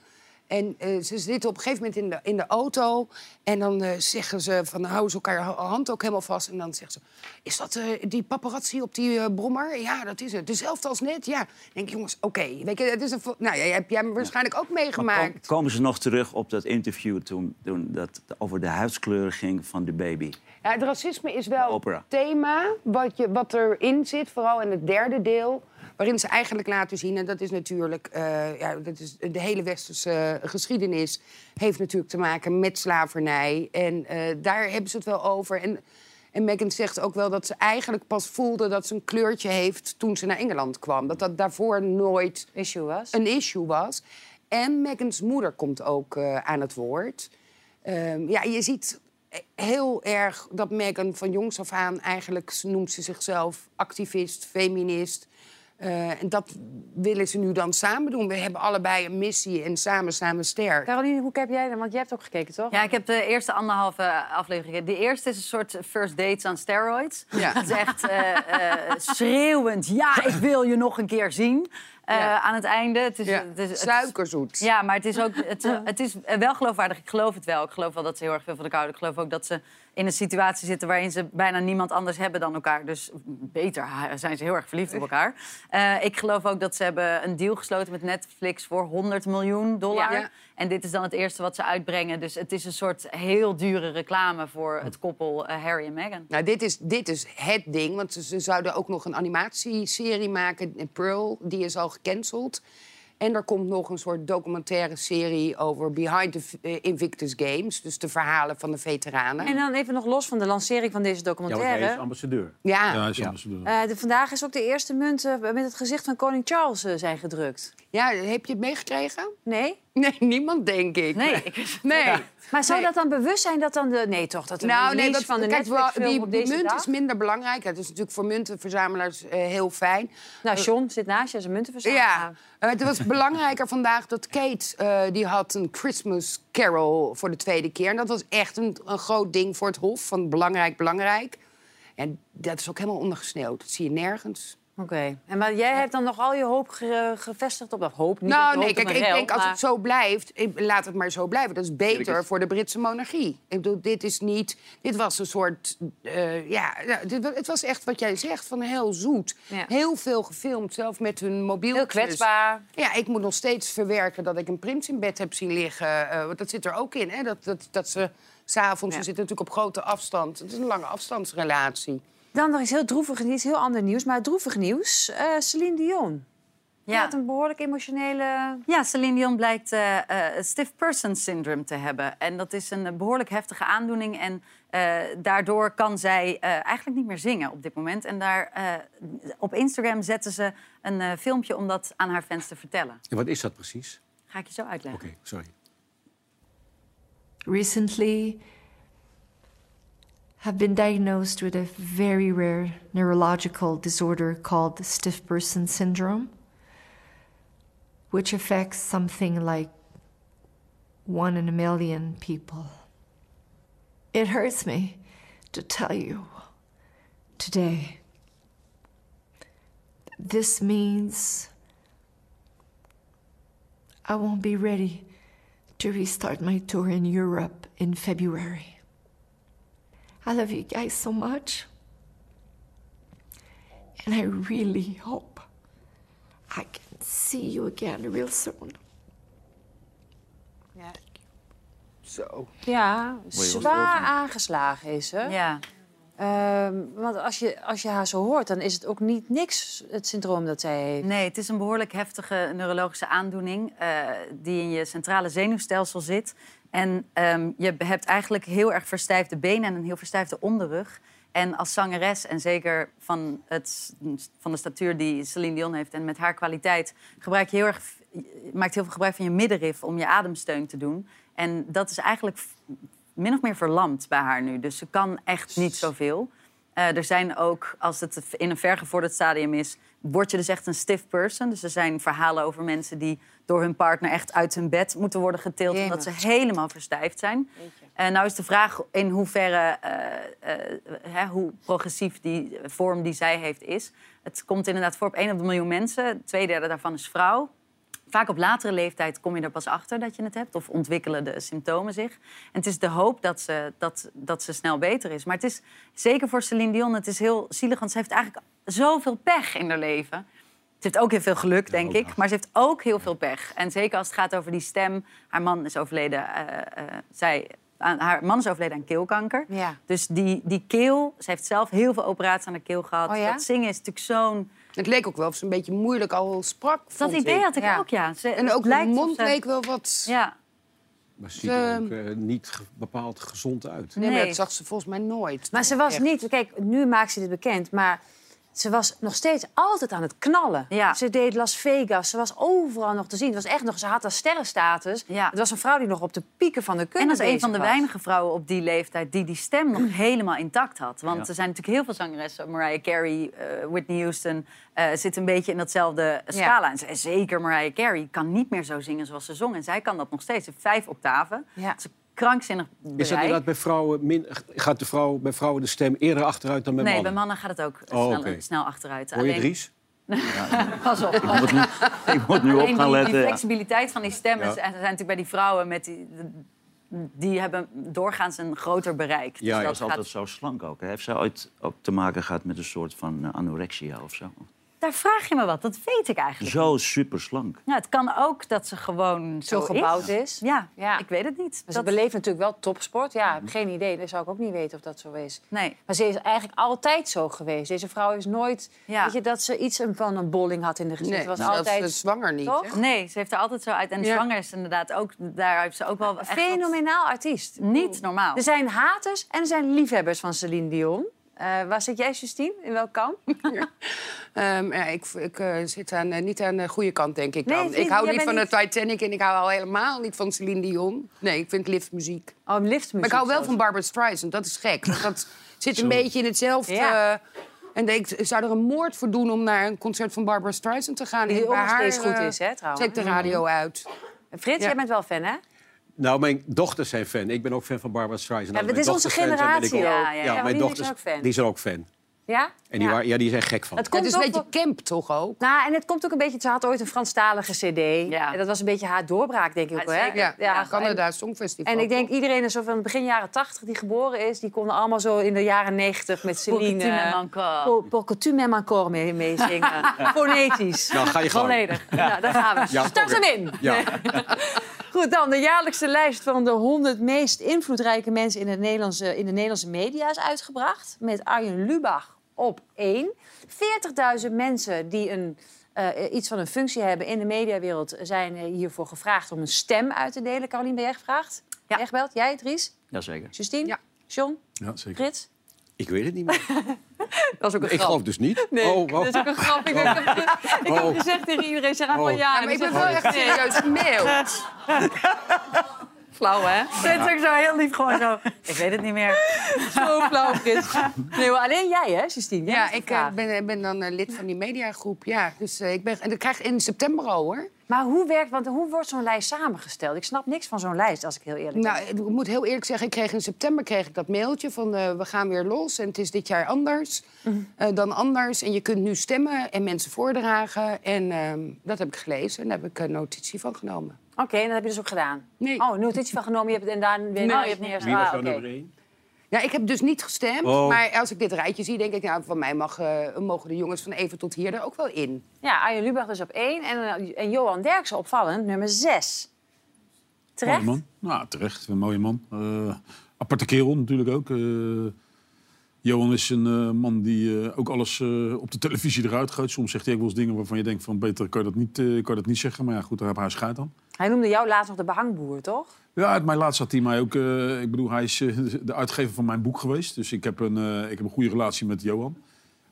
En eh, ze zitten op een gegeven moment in de, in de auto. En dan eh, zeggen ze van hou ze elkaar ha- hand ook helemaal vast. En dan zegt ze: Is dat eh, die paparazzi op die brommer? Ja, dat is het. Dezelfde als net. Ja. Dan denk ik, jongens, oké. Weet je, het is een. Nou, jij hebt jij hem waarschijnlijk ook meegemaakt. kom- komen ze nog terug op dat interview toen, toen dat over de huidskleur ging van de baby? Ja, het racisme is wel het thema wat, je, wat erin zit, vooral in het derde deel. Waarin ze eigenlijk laten zien, en dat is natuurlijk eh, ja, dat is de hele westerse geschiedenis, heeft natuurlijk te maken met slavernij. En eh, daar hebben ze het wel over. En, en Meghan zegt ook wel dat ze eigenlijk pas voelde dat ze een kleurtje heeft toen ze naar Engeland kwam. Dat dat daarvoor nooit Issue was. een issue was. En Meghan's moeder komt ook eh, aan het woord. Ehm, ja, je ziet heel erg dat Meghan van jongs af aan eigenlijk noemt ze zichzelf activist, feminist. Eh, en dat willen ze nu dan samen doen. We hebben allebei een missie en samen we sterk. Caroline, hoe heb jij dat? Want jij hebt ook gekeken, toch? Ja, ik heb de eerste anderhalve aflevering gekeken. De eerste is een soort first dates aan steroids. Ja. Het is echt eh, eh, schreeuwend. Ja, ik wil je nog een keer zien. Eh, Ja. Aan het einde. Het is, Ja, het is, het is- Suikerzoet. ja, maar het is ook het, het is wel geloofwaardig. Ik geloof het wel. Ik geloof wel dat ze heel erg veel van elkaar houden. Ik geloof ook dat ze in een situatie zitten waarin ze bijna niemand anders hebben dan elkaar. Dus beter zijn ze heel erg verliefd op elkaar. Eh, ik geloof ook dat ze hebben een deal gesloten met Netflix voor 100 miljoen dollar. Ja. En dit is dan het eerste wat ze uitbrengen. Dus het is een soort heel dure reclame voor het koppel eh, Harry en Meghan. Nou, dit is, dit is het ding. Want ze, ze zouden ook nog een animatieserie maken. Pearl, die is al gecanceld. En er komt nog een soort documentaire serie over Behind the eh, Invictus Games. Dus de verhalen van de veteranen. En dan even nog los van de lancering van deze Ja, want hij is documentaire. ambassadeur. Ja, Ja, hij is ja. ambassadeur. Eh, de, vandaag is ook de eerste munten met het gezicht van koning Charles eh, zijn gedrukt. ja, heb je het meegekregen? Nee? Nee, niemand, denk ik. Nee, ik, Nee. Maar zou Nee. dat dan bewust zijn dat dan de... Nee, toch? Dat de Nou, nee, dat, van de kijk, wel, die, op die deze munt dag? is minder belangrijk. Het is natuurlijk voor muntenverzamelaars eh, heel fijn. Nou, John zit naast je als een muntenverzamelaar. Ja, eh, het was belangrijker vandaag dat Kate, eh, die had een Christmas Carol voor de tweede keer. En dat was echt een, een groot ding voor het Hof, van belangrijk, belangrijk. En dat is ook helemaal ondergesneeuwd. Dat zie je nergens. Oké. En maar jij hebt dan nog al je hoop ge- gevestigd op dat hoop? Niet nou, nee, kijk, ik rel, denk als het zo blijft, ik- laat het maar zo blijven. Dat is beter voor de Britse monarchie. Ik bedoel, dit is niet... Dit was een soort... eh, ja, ja, dit, het was echt wat jij zegt, van heel zoet. Ja. Heel veel gefilmd, zelf met hun mobiel. Heel kwetsbaar. Ja, ik moet nog steeds verwerken dat ik een prins in bed heb zien liggen. eh, want dat zit er ook in, hè? Dat, dat, dat ze s'avonds... Ja. Ze zitten natuurlijk op grote afstand. Het is een lange afstandsrelatie. Dan nog iets heel droevig nieuws, heel ander nieuws, maar droevig nieuws. Eh Celine Dion. Ja. Had een behoorlijk emotionele... Ja, Celine Dion blijkt eh eh, stiff person syndrome te hebben. En dat is een eh, behoorlijk heftige aandoening. En eh, daardoor kan zij eh, eigenlijk niet meer zingen op dit moment. En daar, eh, op Instagram zetten ze een eh, filmpje om dat aan haar fans te vertellen. En wat is dat precies? Ga ik je zo uitleggen. Oké, sorry. recently have been diagnosed with a very rare neurological disorder called stiff person syndrome, which affects something like one in a million people. It hurts me to tell you today. This means I won't be ready to restart my tour in Europe in February. I love you guys so much. And I really hope I can see you again real soon. Zo. Ja, zwaar aangeslagen is ze. Ja. Ehm, want als je, als je haar zo hoort, dan is het ook niet niks, het syndroom dat zij heeft. Nee, het is een behoorlijk heftige neurologische aandoening eh, die in je centrale zenuwstelsel zit. En ehm, je hebt eigenlijk heel erg verstijfde benen en een heel verstijfde onderrug. En als zangeres, en zeker van, het, van de statuur die Celine Dion heeft... en met haar kwaliteit, gebruik je heel erg, maakt heel veel gebruik van je middenrif... om je ademsteun te doen. En dat is eigenlijk min of meer verlamd bij haar nu. Dus ze kan echt niet zoveel. Eh, er zijn ook, als het in een vergevorderd stadium is, word je dus echt een stiff person. Dus er zijn verhalen over mensen die door hun partner echt uit hun bed moeten worden getild, omdat ze helemaal verstijfd zijn. En nou is de vraag in hoeverre, eh, eh, hè, hoe progressief die vorm die zij heeft is. Het komt inderdaad voor op 1 op de miljoen mensen. Twee derde daarvan is vrouw. Vaak op latere leeftijd kom je er pas achter dat je het hebt... of ontwikkelen de symptomen zich. En het is de hoop dat ze, dat, dat ze snel beter is. Maar het is zeker voor Celine Dion het is heel zielig... want ze heeft eigenlijk zoveel pech in haar leven. Ze heeft ook heel veel geluk, denk ik. Maar ze heeft ook heel veel pech. En zeker als het gaat over die stem. Haar man is overleden... eh, eh, zij, aan, haar man is overleden aan keelkanker. Ja. Dus die, die keel... Ze heeft zelf heel veel operaties aan de keel gehad. Oh ja? Dat zingen is natuurlijk zo'n... Het leek ook wel of ze een beetje moeilijk al sprak. Dat vond idee ik. had ik Ja. ook, ja. Ze, En ook de lijkt mond ze- leek wel wat... Ja, Maar ze ziet er ook eh, niet ge- bepaald gezond uit. Nee, maar dat zag ze volgens mij nooit. Maar ze was Echt. niet... Kijk, nu maakt ze dit bekend, maar... Ze was nog steeds altijd aan het knallen. Ja. Ze deed Las Vegas, ze was overal nog te zien. Het was echt nog, ze had haar sterrenstatus. Ja. Het was een vrouw die nog op de pieken van de En kunst dat is een van de was. weinige vrouwen op die leeftijd die die stem nog helemaal intact had. Want Ja. er zijn natuurlijk heel veel zangeressen. Mariah Carey, eh, Whitney Houston eh zitten een beetje in datzelfde scala. En ze- zeker Mariah Carey kan niet meer zo zingen zoals ze zong. En zij kan dat nog steeds. Ze heeft vijf octaven. Ja. Is krankzinnig Is dat inderdaad bij vrouwen, min, gaat de vrouw, bij vrouwen de stem eerder achteruit dan bij Nee, mannen? bij mannen gaat het ook Oh, snel, snel achteruit. Hoor je Alleen- Dries? Pas op. Ik moet nu, ik moet nu op Alleen gaan die, letten. die ja. flexibiliteit van die stemmen. Ja. En zijn natuurlijk bij die vrouwen met die, die hebben doorgaans een groter bereik. Dus Ja, ja. Hij dat was gaat- altijd zo slank ook. hè. Heeft zij ooit ook te maken gehad met een soort van eh, anorexia of zo? Daar vraag je me wat. Dat weet ik eigenlijk. Zo super slank. Ja, het kan ook dat ze gewoon Zo zo, gebouwd is. is. Ja, Ja. ik weet het niet. Maar ze Dat- beleeft natuurlijk wel topsport. Ja, ik heb geen idee. Dat zou ik ook niet weten of dat zo is. Nee. Maar ze is eigenlijk altijd zo geweest. Deze vrouw is nooit... Ja. Weet je, dat ze iets van een bolling had in de gezicht. Nee, ze was altijd... zwanger niet. Toch? Nee, ze heeft er altijd zo uit. En Ja. zwanger is inderdaad ook... Daar heeft ze ook wel echt wat- Fenomenaal artiest. Niet normaal. Er zijn haters en er zijn liefhebbers van Celine Dion. Eh, waar zit jij, Justine? In welk kamp? Ehm, ja, ik ik eh, zit aan, eh, niet aan de goede kant, denk ik Nee, dan. vind- ik hou niet van niet- de Titanic en ik hou al helemaal niet van Celine Dion. Nee, ik vind liftmuziek. Oh, liftmuziek. Maar ik hou wel van Barbara Streisand, dat is gek. Want dat zit een beetje in hetzelfde... Ja. en ik zou er een moord voor doen om naar een concert van Barbara Streisand te gaan. Die En ook steeds goed is, hè, trouwens. Zet de radio uit. Frits, Ja. jij bent wel fan, hè? Nou, mijn dochters zijn fan. Ik ben ook fan van Barbara Streisand. Ja, Als dit is onze zijn, generatie. Ja, ja, ja. mijn die dochters ook fan. die zijn ook fan. Ja? En die, Ja. waren, ja, die zijn gek van. Het Het komt is een beetje wel- camp toch ook? Nou, en het komt ook een beetje... Ze had ooit een Franstalige cd. Ja. En dat was een beetje haar doorbraak, denk ik ook. Hè? Ja, en- Canada Songfestival. En ik denk iedereen is zo van begin jaren 80 die geboren is, die konden allemaal zo in de jaren 90 met Celine. Pour que tu m'aimes encore. Encore mee, meezingen. Fonetisch. Nou, ga je gang. Volledig. Nou, daar gaan we. Ja, Start hem in. Goed, dan de jaarlijkse lijst van de 100 meest invloedrijke mensen in, het Nederlandse, in de Nederlandse media is uitgebracht. Met Arjen Lubach op 1. 40.000 mensen die een, eh, iets van een functie hebben in de mediawereld zijn eh, hiervoor gevraagd om een stem uit te delen. Carolien, ben jij gevraagd? Ja. Jij gebeld? Jij, Dries? Jazeker. Justine? Ja. John? Ja, zeker. Frits? Ik weet het niet meer. Dat was ook een Ik geloof dus niet. Nee, oh, oh. dat is ook een grap. Ik, heb, ik heb Oh. gezegd tegen iedereen, zeg allemaal Oh. ja. Ja, maar ik ben wel echt serieus gemaild. Flauw, hè? Dit is ook zo heel lief gewoon zo. Ik weet het niet meer. Zo flauw, Frits. Nee, maar alleen jij, hè, Justine? Jij Ja, ik eh, ben, ben dan eh, lid van die mediagroep. Ja, dus eh, ik ben, en dat krijg ik in september al, hoor. Maar hoe werkt, want hoe wordt zo'n lijst samengesteld? Ik snap niks van zo'n lijst, als ik heel eerlijk Nou, ben. ik moet heel eerlijk zeggen, ik kreeg in september kreeg ik dat mailtje van eh, we gaan weer los en het is dit jaar anders Mhm. eh, dan anders. En je kunt nu stemmen en mensen voordragen. En ehm, dat heb ik gelezen en daar heb ik eh, notitie van genomen. Oké, en dat heb je dus ook gedaan? Nee. Oh, notitie van genomen, je hebt het en daar weer... Nee. Oh, je hebt. Wie was ah, jouw nummer één? Ja, ik heb dus niet gestemd, Oh. maar als ik dit rijtje zie, denk ik, nou, van mij mag, eh, mogen de jongens van even tot hier er ook wel in. Ja, Arjen Lubach dus op één en, eh, en Johan Derksen opvallend, nummer zes. Terecht? Mooie man. Nou, terecht. Een mooie man. Eh, aparte kerel natuurlijk ook. Eh, Johan is een eh, man die eh, ook alles eh, op de televisie eruit gooit. Soms zegt hij ook wel eens dingen waarvan je denkt van beter kan je dat niet, eh, kan je dat niet zeggen. Maar ja, goed, daar heb hij scheid aan. Hij noemde jou laatst nog de behangboer, toch? Ja, uit mijn laatst had hij mij ook... eh, ik bedoel, hij is eh, de uitgever van mijn boek geweest. Dus ik heb een, eh, ik heb een goede relatie met Johan.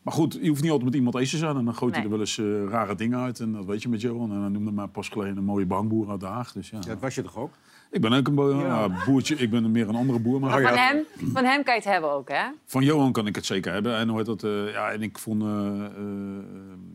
Maar goed, je hoeft niet altijd met iemand eens te zijn. En dan gooit hij er wel eens rare dingen uit. En dat weet je met Johan. En hij noemde mij pas geleden een mooie behangboer uit Den Haag. Dus ja. Ja, dat was je toch ook? Ik ben ook een ja, boertje. Ik ben meer een andere boer. Maar ja. Van, hem, van hem kan je het hebben ook, hè? van Johan kan ik het zeker hebben. En, hoe dat, eh, ja, en ik vond, eh, eh,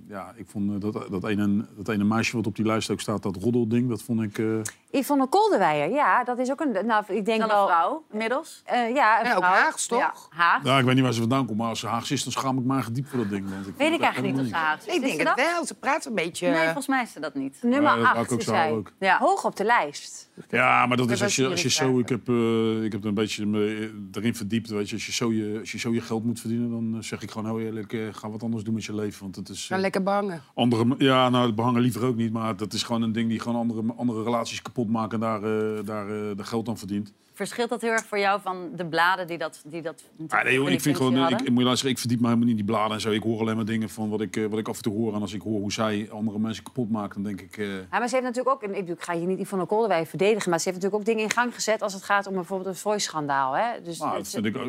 ja, ik vond eh, dat, dat, ene, dat ene meisje wat op die lijst ook staat, dat roddelding, dat vond ik... Yvonne Kolderweijer, ja, dat is ook een... Nou, ik denk Dan een wel... vrouw, inmiddels. eh, ja, een En ook vrouw. Haags, toch? Ja, Haag. ja, ik weet niet waar ze vandaan komt, maar als ze Haags is, dan schaam ik me eigenlijk diep voor dat ding. Want ik Weet ik eigenlijk niet of ze Haags is. Ik denk het wel, ze praat een beetje... Nee, volgens mij is ze dat niet. Nummer Ja, dat wou ik 8 ook is zo hij. ook. Ja. Hoog op de lijst. Ja, maar dat is als je, als je zo... Ik heb, eh, ik heb er een beetje me erin verdiept. Weet je, als, je zo je, als je zo je geld moet verdienen, dan eh, zeg ik gewoon heel eerlijk... ga wat anders doen met je leven. Want het is... Eh, lekker bangen. Andere, ja, nou, het behangen liever ook niet. Maar dat is gewoon een ding die gewoon andere, andere relaties kapot en daar, eh, daar eh, de geld aan verdient. Verschilt dat heel erg voor jou van de bladen die dat, die dat Ah, nee, joh, in die ik vind gewoon, ik, hadden? ik moet je luisteren, ik verdiep me helemaal niet in die bladen en zo. Ik hoor alleen maar dingen van wat ik, eh, wat ik af en toe hoor. En als ik hoor hoe zij andere mensen kapot maken, dan denk ik... eh, Ja, maar ze heeft natuurlijk ook, en ik ga hier niet Yvonne Kolderweijer verdedigen, maar ze heeft natuurlijk ook dingen in gang gezet als het gaat om bijvoorbeeld het Voice-schandaal. Hè? Dus nou, het- dat vind ik, eh,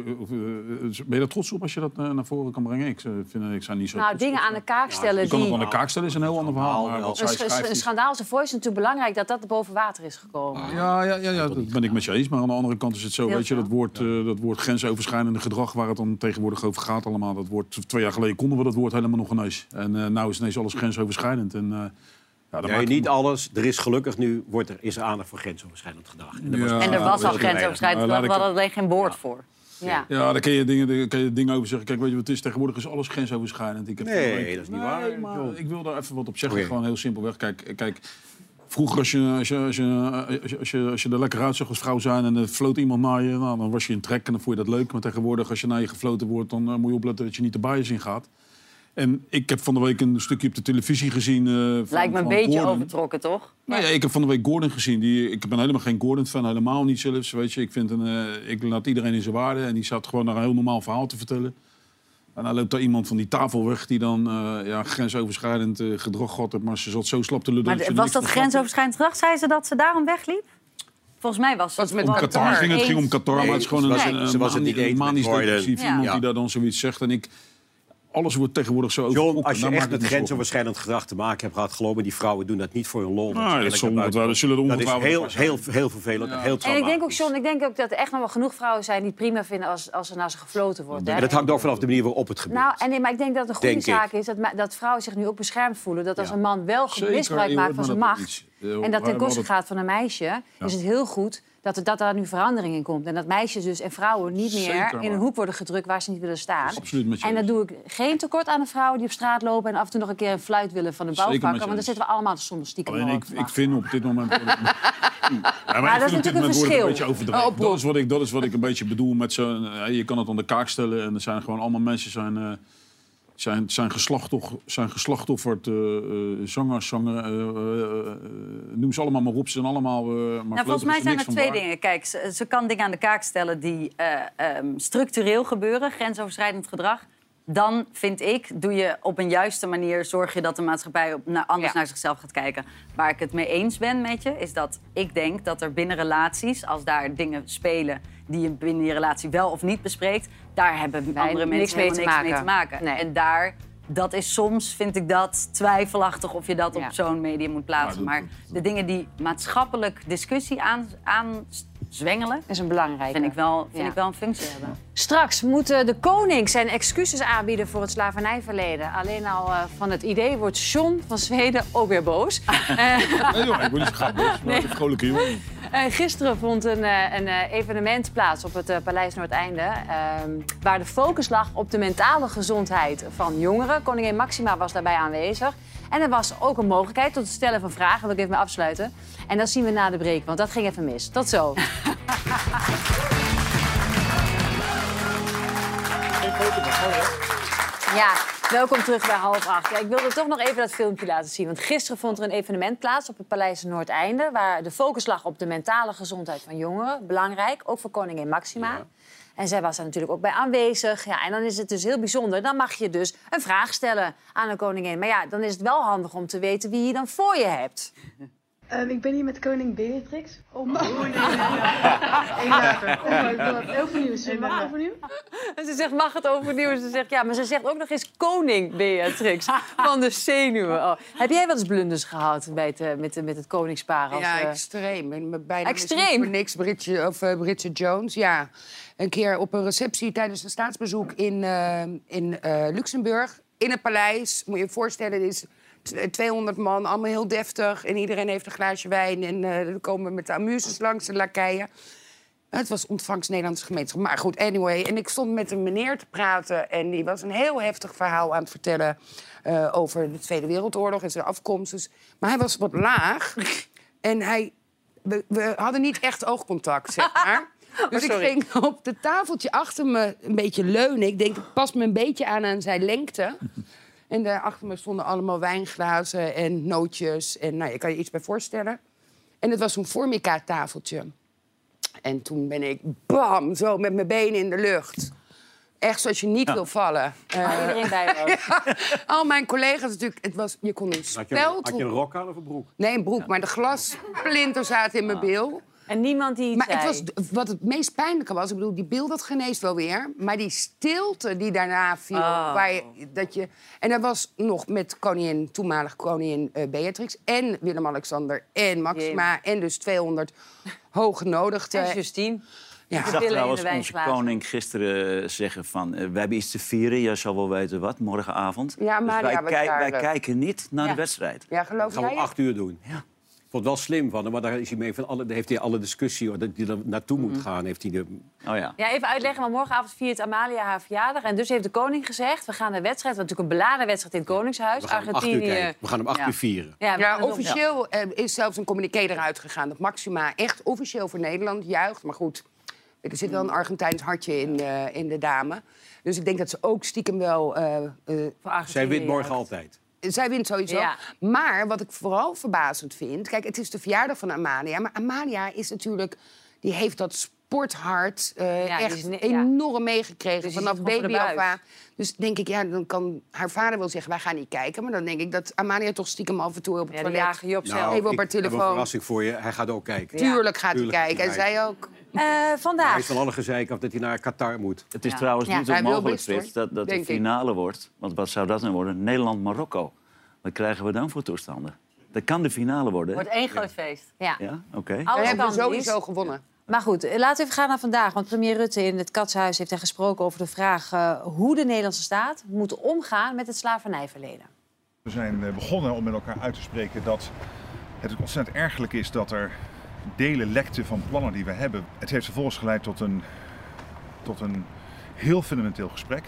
ben je daar trots op als je dat naar voren kan brengen? Ik, vind, ik zijn niet zo nou, dingen op. aan de kaak stellen Je kan het die... aan de kaak stellen, is een heel ander verhaal. Maar wat Een, schrijft een schandaal als een Voice is natuurlijk belangrijk dat dat boven water is gekomen. Ja, ja, ja, ja, dat ben ik met je eens. Maar andere kant is het zo, Heel weet je, dat woord, eh, dat woord grensoverschrijdende gedrag, waar het dan tegenwoordig over gaat allemaal. Dat woord, twee jaar geleden konden we dat woord helemaal nog ineens. En eh nou is ineens alles grensoverschrijdend. En, eh, ja, Nee, niet alles. Er is gelukkig nu wordt er, is er aandacht voor grensoverschrijdend gedrag. En was- Ja. En er was al grensoverschrijdend, Nou, we hadden alleen geen woord voor. Ja. Ja, daar kun je, dingen, daar kun je dingen over zeggen. Kijk, weet je wat het is? Tegenwoordig is alles grensoverschrijdend. Ik heb Nee, dat is niet Nee, waar, maar ik wil daar even wat op zeggen. Oké. Gewoon heel simpelweg. Kijk, kijk vroeger als je, als, je, als, je, als, je, als, je, er lekker uitzag als vrouw zijn... en er floot iemand naar je, nou, dan was je in trek en dan vond je dat leuk. Maar tegenwoordig, als je naar je gefloten wordt... dan eh, moet je opletten dat je niet de bias in gaat. En ik heb van de week een stukje op de televisie gezien... eh, van, Lijkt me een beetje Gordon. overtrokken, toch? Nou ja, ik heb van de week Gordon gezien. Die, ik ben helemaal geen Gordon-fan, helemaal niet zelfs. Weet je. Ik, vind een, eh, ik laat iedereen in zijn waarde. En die zat gewoon naar een heel normaal verhaal te vertellen. En dan loopt daar iemand van die tafel weg die dan eh, ja, grensoverschrijdend eh, gedrag had. Maar ze zat zo slap te lullen. Maar was dat grensoverschrijdend gedrag? Zei ze dat ze daarom wegliep? Volgens mij was het met Om Qatar. Ging het, ging om. Qatar, maar het is gewoon een, was het- een, ze was manisch depressief Ja. iemand Ja. die daar dan zoiets zegt. En ik, alles wordt tegenwoordig zo John, als je Daar echt met grensoverschrijdend gedrag te maken hebt gehad, geloof me, die vrouwen doen dat niet voor hun lol. Nou, dat zullen er komt. Dat is heel, heel, heel vervelend en heel En ik denk ook, John, ik denk ook dat er echt nog wel genoeg vrouwen zijn die het prima vinden als, als er naar ze gefloten wordt. Hè? En dat hangt ook vanaf de manier waarop het gebeurt. Nou, en nee, maar ik denk dat het een goede Denk ik. zaak is dat, dat vrouwen zich nu ook beschermd voelen. Dat als Ja. een man wel misbruik maakt van zijn dat macht, Eh, en dat ten koste gaat van een meisje, is het heel goed dat, er, dat daar nu verandering in komt. En dat meisjes dus en vrouwen niet meer Zeker in een hoek worden gedrukt waar ze niet willen staan. Absoluut met je en dan eens. doe ik geen tekort aan de vrouwen die op straat lopen... en af en toe nog een keer een fluit willen van de bouwvakker. Want dan zitten we allemaal soms stiekem Alleen ik, ik vind op dit moment... Ja, maar, dat is natuurlijk een verschil. een beetje overdreven. Dat is, wat ik, dat is wat ik een beetje bedoel met zo'n... eh, je kan het aan de kaak stellen en er zijn gewoon allemaal mensen... Zijn, eh, zijn, zijn, geslachtoff, zijn geslachtofferd, eh eh, zangers, zanger, eh, eh, eh, noem ze allemaal maar op. Ze zijn allemaal... eh, maar Nou, volgens mij zijn er twee dingen. Kijk, ze, ze kan dingen aan de kaak stellen die eh, ehm, structureel gebeuren, grensoverschrijdend gedrag. Dan vind ik, doe je op een juiste manier, zorg je dat de maatschappij op, naar, anders naar zichzelf gaat kijken. Waar ik het mee eens ben met je, is dat ik denk dat er binnen relaties, als daar dingen spelen die je binnen je relatie wel of niet bespreekt, daar hebben andere niks mensen mee helemaal te niks mee te maken. En daar, dat is soms, vind ik dat, twijfelachtig of je dat op zo'n medium moet plaatsen. Maar de dingen die maatschappelijk discussie aan, aanzwengelen... is een belangrijke. Vind ik wel, vind Ja. ik wel een functie hebben. Straks moet de koning zijn excuses aanbieden voor het slavernijverleden. Alleen al eh, van het idee wordt John van Zweden ook weer boos. Eh, Nee joh, ik ben niet zo graag boos, maar een vrolijke jongen. Eh, gisteren vond een, eh, een eh, evenement plaats op het Paleis Noordeinde... ehm, waar de focus lag op de mentale gezondheid van jongeren. Koningin Maxima was daarbij aanwezig. En er was ook een mogelijkheid tot het stellen van vragen. wil ik even mee afsluiten. En dat zien we na de break, want dat ging even mis. Tot zo. Ja, welkom terug bij half acht. Ja, ik wilde toch nog even dat filmpje laten zien. Want gisteren vond er een evenement plaats op het Paleis Noordeinde... waar de focus lag op de mentale gezondheid van jongeren. Belangrijk, ook voor koningin Maxima. En zij was daar natuurlijk ook bij aanwezig. Ja, en dan is het dus heel bijzonder. Dan mag je dus een vraag stellen aan de koningin. Maar ja, dan is het wel handig om te weten wie je dan voor je hebt. Ehm, ik ben hier met koning Beatrix. Oh, nee, nee, nee. Even. Oh my god, overnieuw. Zullen we maar overnieuw? En ze zegt, mag het overnieuw? Ze zegt, ja, maar ze zegt ook nog eens koning Beatrix van de zenuwen. Oh. Heb jij wel eens blunders gehad bij het, eh, met, de- met het koningspaar? Als, Ja, eh, extreem. En is Extreem? voor niks Bridget, of, eh, Bridget Jones. Ja, een keer op een receptie tijdens een staatsbezoek in, eh, in eh, Luxemburg. In het paleis, moet je je voorstellen, is 200 man, allemaal heel deftig. En iedereen heeft een glaasje wijn. En eh er komen met de amuses langs, de lakeien. Het was ontvangst Nederlandse gemeenschap. Maar goed, anyway. En ik stond met een meneer te praten. En die was een heel heftig verhaal aan het vertellen... eh, over de Tweede Wereldoorlog en zijn afkomst. Dus, maar hij was wat laag. en hij, we, we hadden niet echt oogcontact, zeg maar. Dus ik ging op het tafeltje achter me een beetje leunen. Ik denk, het past me een beetje aan aan zijn lengte. En daar achter me stonden allemaal wijnglazen en nootjes. En nou, je kan je iets bij voorstellen. En het was zo'n Formica-tafeltje. En toen ben ik, bam, zo met mijn benen in de lucht. Echt zoals je niet wil vallen. Eh, iedereen bij was. ja, al mijn collega's natuurlijk. Het was, je kon een Had je, speld... had je een rok aan of een broek? Nee, een broek, maar de glassplinters zaten in mijn bil. En niemand die Maar het was, wat het meest pijnlijke was, ik bedoel, die bil dat geneest wel weer. Maar die stilte die daarna viel, Oh. waar je, dat je... En dat was nog met koningin, toenmalig koningin eh, Beatrix... en Willem-Alexander en Maxima en dus 200 hooggenodigden. En Justine. Ja. Ik zag trouwens de onze koning gisteren eh, zeggen van... eh, we hebben iets te vieren, jij zal wel weten wat, morgenavond. Ja, dus wij, was kei- wij kijken niet naar Ja. de wedstrijd. Ja, geloof Dat gaan we om acht uur doen. Ja. Ik vond het wel slim van hem, maar daar, is hij mee van alle, daar heeft hij alle discussie hij er naartoe Mhm. moet gaan. Heeft hij de, Oh ja. Ja, even uitleggen, want morgenavond viert Amalia haar verjaardag. En dus heeft de koning gezegd, we gaan de wedstrijd... want natuurlijk een beladen wedstrijd in het Koningshuis. we, gaan om acht uur Argentinië... we gaan om acht Ja. uur vieren. Ja, officieel eh, is zelfs een communiqué eruit gegaan... dat Maxima echt officieel voor Nederland juicht. Maar goed, er zit wel een Argentijns hartje in, eh, in de dame. Dus ik denk dat ze ook stiekem wel... eh, eh, voor Argentinië. Zij wint morgen altijd. Zij wint sowieso. Ja. Maar wat ik vooral verbazend vind... Kijk, het is de verjaardag van Amalia. Maar Amalia is natuurlijk... Die heeft dat sporthart eh, Ja, die echt ja. enorm meegekregen Dus vanaf baby af aan. Dus denk ik, ja, dan kan haar vader wel zeggen... wij gaan niet kijken. Maar dan denk ik dat Amalia toch stiekem af en toe op het Ja, toilet... jagen je op zelf. Even op haar ik heb een telefoon. verrassing voor je. Hij gaat ook kijken. Tuurlijk gaat Tuurlijk hij kijken. En hij zij ook. Eh, Hij vandaag. is van alle gezeik af dat hij naar Qatar moet. Het is Ja. trouwens Ja. niet Hij onmogelijk. Frits, dat, dat de ik. finale wordt. Want wat zou dat dan worden? Nederland-Marokko. Wat krijgen we dan voor toestanden? Dat kan de finale worden. Wordt één groot feest. Ja. Ja, oké. We Alles hebben sowieso gewonnen. Maar goed, eh, laten we even gaan naar vandaag. Want premier Rutte in het Katshuis heeft daar gesproken over de vraag... eh, hoe de Nederlandse staat moet omgaan met het slavernijverleden. We zijn eh, begonnen om met elkaar uit te spreken dat Het ontzettend ergerlijk is dat er delen lekten van plannen die we hebben. Het heeft vervolgens geleid tot een, tot een heel fundamenteel gesprek.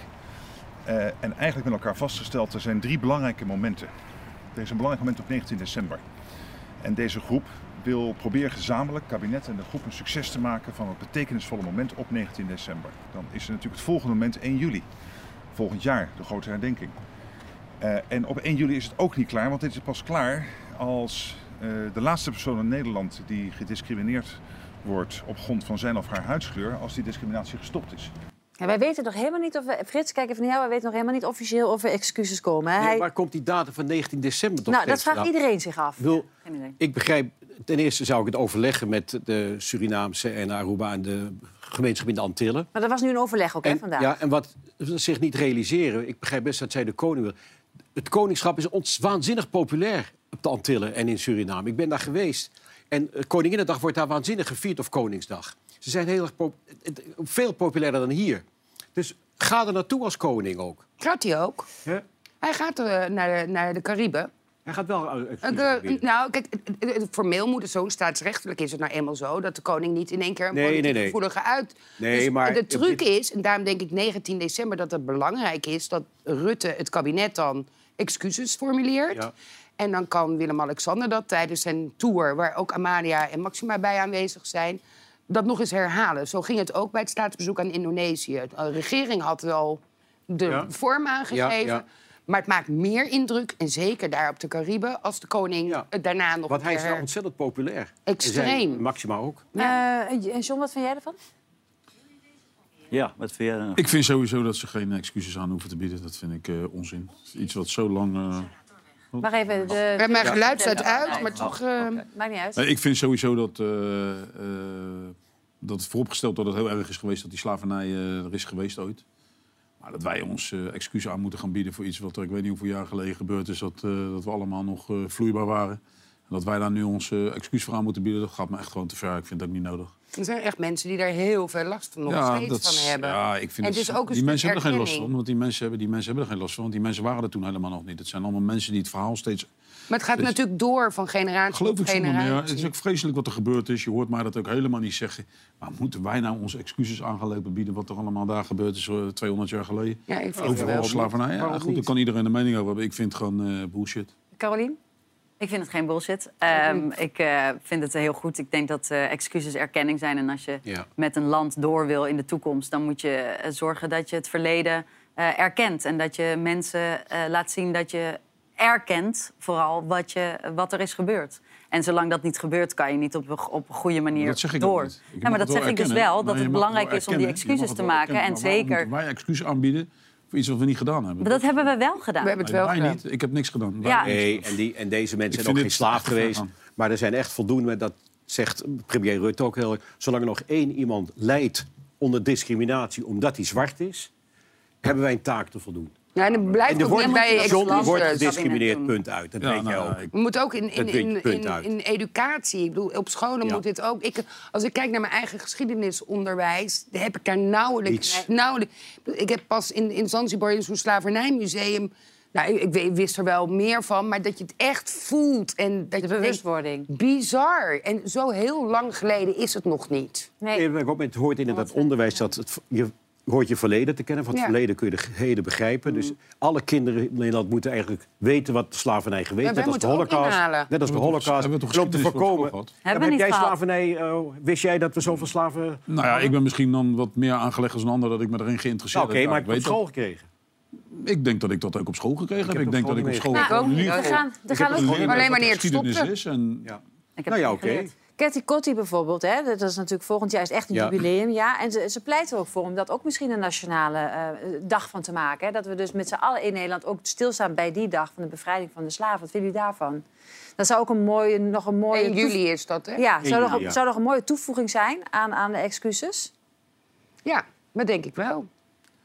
En eigenlijk met elkaar vastgesteld, er zijn drie belangrijke momenten. Er is een belangrijk moment op 19 december. En deze groep wil proberen gezamenlijk, kabinet en de groep, een succes te maken van het betekenisvolle moment op 19 december. Dan is er natuurlijk het volgende moment 1 juli. Volgend jaar, de grote herdenking. Eh, en op 1 juli is het ook niet klaar, want dit is pas klaar als eh, de laatste persoon in Nederland die gediscrimineerd wordt op grond van zijn of haar huidskleur, als die discriminatie gestopt is. Ja, wij weten nog helemaal niet of we... Frits, kijk even naar jou. Wij weten nog helemaal niet officieel of er excuses komen. hè? Nee, Hij... Waar komt die datum van 19 december toch Nou, dat vraagt iedereen zich af. Ik begrijp, ten eerste zou ik het overleggen met de Surinaamse en Aruba en de gemeenschap in de Antillen. Maar dat was nu een overleg ook, hè, vandaag. ja, en wat ze zich niet realiseren, ik begrijp best dat zij de koning wil. Het koningschap is ons waanzinnig populair op de Antillen en in Suriname. Ik ben daar geweest. En eh, Koninginnedag wordt daar waanzinnig gevierd, of Koningsdag. Ze zijn heel erg pop- het- veel populairder dan hier. Dus ga er naartoe als koning ook. Gaat hij ook? Hè? Hij gaat eh, naar, de, naar de Cariben. Hij gaat wel... eh, nou, kijk, formeel moet het zo, staatsrechtelijk is het nou eenmaal zo... dat de koning niet in één keer een Nee, politiek nee, nee. gevoelige uit... Nee, dus maar de truc dit- is, en daarom denk ik 19 december... dat het belangrijk is dat Rutte, het kabinet dan, excuses formuleert. Ja. En dan kan Willem-Alexander dat tijdens zijn tour... waar ook Amalia en Maxima bij aanwezig zijn... dat nog eens herhalen. Zo ging het ook bij het staatsbezoek aan Indonesië. De regering had wel de Ja. vorm aangegeven... Ja, ja. Maar het maakt meer indruk, en zeker daar op de Cariben... als de koning het daarna nog Want hij is wel ontzettend populair. Extreem. Maxima ook. Eh, en John, wat vind jij ervan? Ja, wat vind jij dan? Ik vind sowieso dat ze geen excuses aan hoeven te bieden. Dat vind ik eh, onzin. Iets wat zo lang... eh, Wacht even. De... Ja, mijn Ja. geluid staat uit, Nee. maar toch... Maakt niet uit. Ik vind sowieso dat, eh, eh, dat het vooropgesteld dat het heel erg is geweest dat die slavernij eh, er is geweest ooit. Maar dat wij ons eh excuses aan moeten gaan bieden voor iets wat er ik weet niet hoeveel jaar geleden gebeurd is. Dat, eh, dat we allemaal nog eh, vloeibaar waren. En dat wij daar nu ons excuus voor aan moeten bieden, dat gaat me echt gewoon te ver. Ik vind dat ook niet nodig. Er zijn echt mensen die daar heel veel last van, nog steeds dat van hebben. Ja, ik vind en het ook een die mensen hebben er geen last van. Want die mensen, hebben, die mensen hebben er geen last van. Want die mensen waren er toen helemaal nog niet. Het zijn allemaal mensen die het verhaal steeds... Maar het gaat natuurlijk door van generatie Geloof op ik zonder meer. generatie. Het is ook vreselijk wat er gebeurd is. Je hoort mij dat ook helemaal niet zeggen. Maar moeten wij nou onze excuses aan gaan lopen bieden... wat er allemaal daar gebeurd is eh, 200 jaar geleden? Ja, ik vind het Overal wel. slavernij. Ja, goed, daar kan iedereen een mening over hebben. Ik vind het gewoon eh, bullshit. Carolien? Ik vind het geen bullshit. Ehm, ik eh, vind het heel goed. Ik denk dat eh, excuses erkenning zijn. En als je Ja. met een land door wil in de toekomst... dan moet je eh, zorgen dat je het verleden eh, erkent. En dat je mensen eh, laat zien dat je erkent vooral wat, je, wat er is gebeurd. En zolang dat niet gebeurt, kan je niet op een, op een goede manier Dat zeg ik door. niet. Ja, maar dat zeg ik dus wel, dat het belangrijk is om die excuses te maken. erkennen, En zeker... wij excuses aanbieden voor iets wat we niet gedaan hebben? Maar dat hebben we wel gedaan. We hebben het wel wij gedaan. niet. Ik heb niks gedaan. Ja. Nee, en, die, en deze mensen Ik zijn ook geen slaaf geweest. Maar er zijn echt voldoende, dat zegt premier Rutte ook heel erg... zolang er nog één iemand lijdt onder discriminatie omdat hij zwart is... hebben wij een taak te voldoen. Ja, en het blijft En er ook wordt, niet bij John, er wordt gediscrimineerd, punt uit. Dat Ja, weet nou, jij ook. ik- We moeten ook in, in, in, in, educatie. Ik bedoel, op scholen Ja. moet dit ook. Ik, als ik kijk naar mijn eigen geschiedenisonderwijs, heb ik daar nauwelijks. Nauwelijks ik heb pas in, in Zanzibar in zo'n slavernijmuseum. Nou, ik, wist er wel meer van, maar dat je het echt voelt. En dat De denkt, bewustwording. bizar. En zo heel lang geleden is het nog niet. Nee. Ook Het hoort in dat onderwijs dat het, je hoort je verleden te kennen. Van het Ja. verleden kun je de heden begrijpen. Dus alle kinderen in Nederland moeten eigenlijk weten wat slavernij geweest is. Net als de ook Holocaust. Net als de Hebben we toch- Holocaust. hebben we toch te voorkomen. Ja, Hebben maar heb niet jij gehad. slavernij? eh, wist jij dat we zoveel slaven. Nou ja, ik ben misschien dan wat meer aangelegd als een ander dat ik me erin geïnteresseerd Nou, Oké, heb. maar ik heb op weet school gekregen. Ik denk dat ik dat ook op school gekregen heb. heb Ik op denk dat ik op school niet Nou, geval- gaan- we ik gaan heb ook geleerd alleen het geschiedenis stopte. is. En. Ik heb Nou ja, het oké. Cathy Kotti bijvoorbeeld, hè, dat is natuurlijk volgend jaar is echt een Ja. jubileumjaar. En ze, ze pleit er ook voor om dat ook misschien een nationale eh, dag van te maken. Hè. Dat we dus met z'n allen in Nederland ook stilstaan bij die dag van de bevrijding van de slaven. Wat vinden jullie daarvan? Dat zou ook een mooie, nog een mooie... 1 toev- juli is dat, hè? Ja, zou, nog, ja. zou nog een mooie toevoeging zijn aan, aan de excuses? Ja, dat denk ik wel.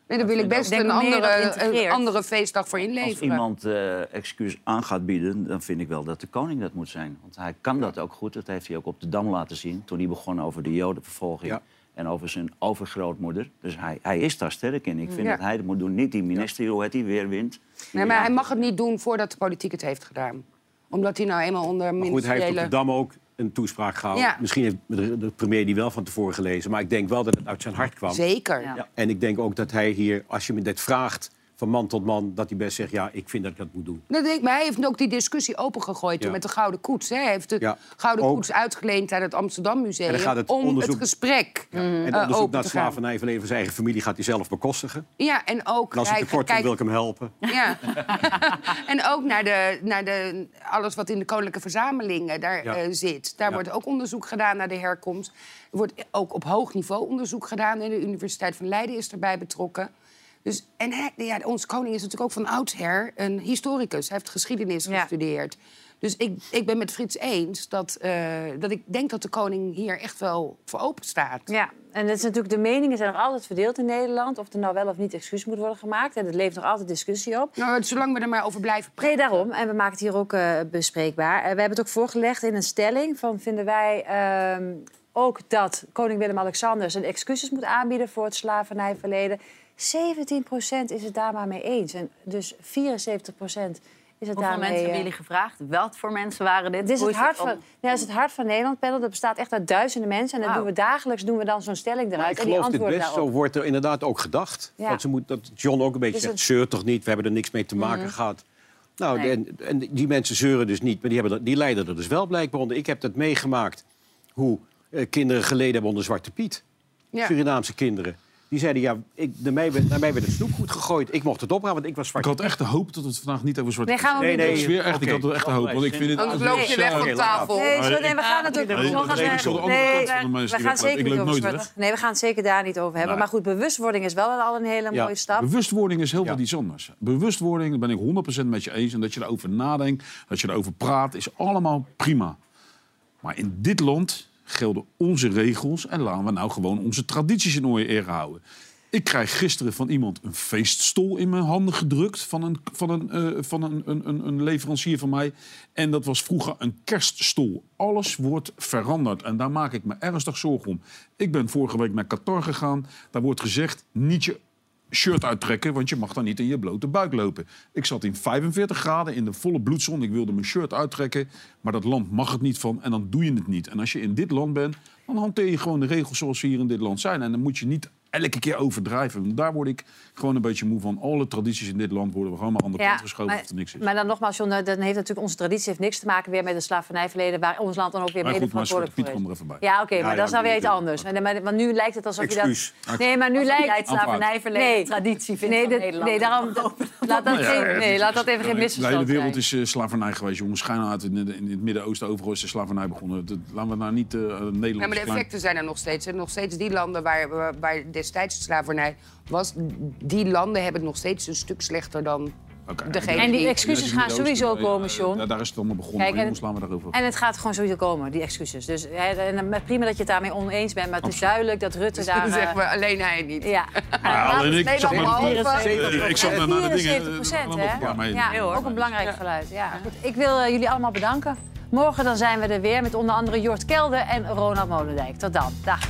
Nee, daar wil ik best een andere, een andere feestdag voor Als inleveren. iemand eh, excuus aan gaat bieden, dan vind ik wel dat de koning dat moet zijn. Want hij kan dat ook goed. Dat heeft hij ook op de Dam laten zien. Toen hij begon over de jodenvervolging. Ja. En over zijn overgrootmoeder. Dus hij, hij is daar sterk in. Ik vind Ja. dat hij dat moet doen. Niet die minister, hoe het hij weer wint. Nee, maar hij mag het niet doen voordat de politiek het heeft gedaan. Omdat hij nou eenmaal onder Maar goed, hij heeft op ministeriële... de Dam ook een toespraak gehouden. Ja. Misschien heeft de, de premier die wel van tevoren gelezen. Maar ik denk wel dat het uit zijn hart kwam. Zeker. Ja. En ik denk ook dat hij hier, als je me dit vraagt van man tot man... dat hij best zegt, ja, ik vind dat ik dat moet doen. Dat denk ik, maar hij heeft ook die discussie opengegooid toen Ja. met de Gouden Koets. Hè. Hij heeft de Ja, Gouden ook. Koets uitgeleend aan het Amsterdam Museum... En gaat het om onderzoek- het gesprek En eh, onderzoek open naar het slavernijverleden van zijn eigen familie gaat hij zelf bekostigen. Ja, en ook... En als hij tekort kijkt- wil ik hem helpen. Ja. en ook naar, de, naar de, alles wat in de koninklijke verzamelingen daar eh, zit. Daar wordt ook onderzoek gedaan naar de herkomst. Er wordt ook op hoog niveau onderzoek gedaan. En de Universiteit van Leiden is erbij betrokken. Dus, en hij, ja, onze koning is natuurlijk ook van oudsher een historicus. Hij heeft geschiedenis gestudeerd. Dus ik, ik ben met Frits eens dat, eh, dat ik denk dat de koning hier echt wel voor open staat. Ja, en het is natuurlijk, de meningen zijn nog altijd verdeeld in Nederland. Of er nou wel of niet excuus moet worden gemaakt. En het levert nog altijd discussie op. Nou, zolang we er maar over blijven Nee, daarom. En we maken het hier ook eh, bespreekbaar. Eh, we hebben het ook voorgelegd in een stelling. Van vinden wij ehm, ook dat koning Willem-Alexander zijn excuses moet aanbieden voor het slavernijverleden. 17% is het daar maar mee eens. En dus 74% is het Hoeveel daarmee... mensen hebben eh, jullie gevraagd? Wat voor mensen waren dit? dit is het is hart van, nee, dat is het hart van Nederland panel. Dat bestaat echt uit duizenden mensen. En dan Wauw. doen we dagelijks doen we dan zo'n stelling Maar eruit. ik en die geloof dit best. daarop. Zo wordt er inderdaad ook gedacht. Ja. Want ze moet, dat John ook een beetje Dus zegt, het- zeur toch niet, we hebben er niks mee te maken Mhm. gehad. Nou, Nee. en, en die mensen zeuren dus niet, maar die, hebben, er- die lijden er dus wel blijkbaar onder. Ik heb dat meegemaakt, hoe eh, kinderen geleden hebben onder Zwarte Piet. Ja. Surinaamse kinderen. Die zeiden, ja, ik, naar, mij werd, het snoepgoed gegooid. Ik mocht het ophalen, want ik was Ik Zwarte had echt de hoop dat we het vandaag niet over zwart Nee, gaan we Nee, niet nee, Ik zweer echt, ik had echt de hoop. Want ik vind het... Anders loop je weg van tafel. Nee, zo, nee, we gaan het ook... Nee, gaan we- andere nee, we- gaan zeker Ik niet over zwart-. Nee, we gaan het zeker daar niet over hebben. Nee. Maar goed, bewustwording is wel al een hele Ja. mooie stap. Bewustwording is heel veel iets anders. Bewustwording, daar ben ik 100% met je eens. En dat je erover nadenkt, dat je erover praat, is allemaal prima. Maar in dit land gelden onze regels en laten we nou gewoon onze tradities in orde houden. Ik krijg gisteren van iemand een feeststol in mijn handen gedrukt. Van een, van een, eh, van een, een, een leverancier van mij. En dat was vroeger een kerststol. Alles wordt veranderd. En daar maak ik me ernstig zorgen om. Ik ben vorige week naar Qatar gegaan. Daar wordt gezegd: niet je shirt uittrekken, want je mag dan niet in je blote buik lopen. Ik zat in 45 graden in de volle bloedzon. Ik wilde mijn shirt uittrekken, maar dat land mag het niet van en dan doe je het niet. En als je in dit land bent, dan hanteer je gewoon de regels zoals ze hier in dit land zijn. En dan moet je niet elke keer overdrijven. Want daar word ik gewoon een beetje moe van. Alle tradities in dit land worden we gewoon maar aan de kant geschoven maar, of er niks is. maar dan nogmaals, John, dan heeft natuurlijk onze traditie heeft niks te maken weer met het slavernijverleden, waar ons land dan ook weer Maar mede verantwoordelijk Piet is. er even bij. Ja, oké, Ja, maar ja, dat is nou weer iets anders. Maar, maar, maar nu lijkt het alsof je dat... Nee, maar nu lijkt het slavernijverleden Nee. traditie vindt Nee, dit- Nederland. nee, daarom... Laat dat, Nou ja, geen, nee, is- laat dat even geen De misverstand hele wereld is eh, slavernij geweest, jongens. Schijn uit in, het- in het Midden-Oosten overal is de slavernij begonnen. Dat, laten we nou niet eh Nederland... Ja, maar de effecten zijn er nog steeds. En nog steeds die landen waar, waar, waar destijds de slavernij was... die landen hebben het nog steeds een stuk slechter dan degene En die die... excuses gaan sowieso komen, John. Daar, daar is het allemaal begonnen. Kijk, maar en- we daarover. En het gaat gewoon sowieso komen, die excuses. Dus hè, en, eh, prima dat je het daarmee oneens bent, maar het is duidelijk dat Rutte Dus daar... we eh, alleen hij niet. Ja. Ja, alleen ik, ik zag naar de dingen. 74 eh, hè? Ja, ook een belangrijk geluid. Ja. Ik wil eh, jullie allemaal bedanken. Morgen dan zijn we er weer met onder andere Jort Kelder en Ronald Molendijk. Tot dan. Dag.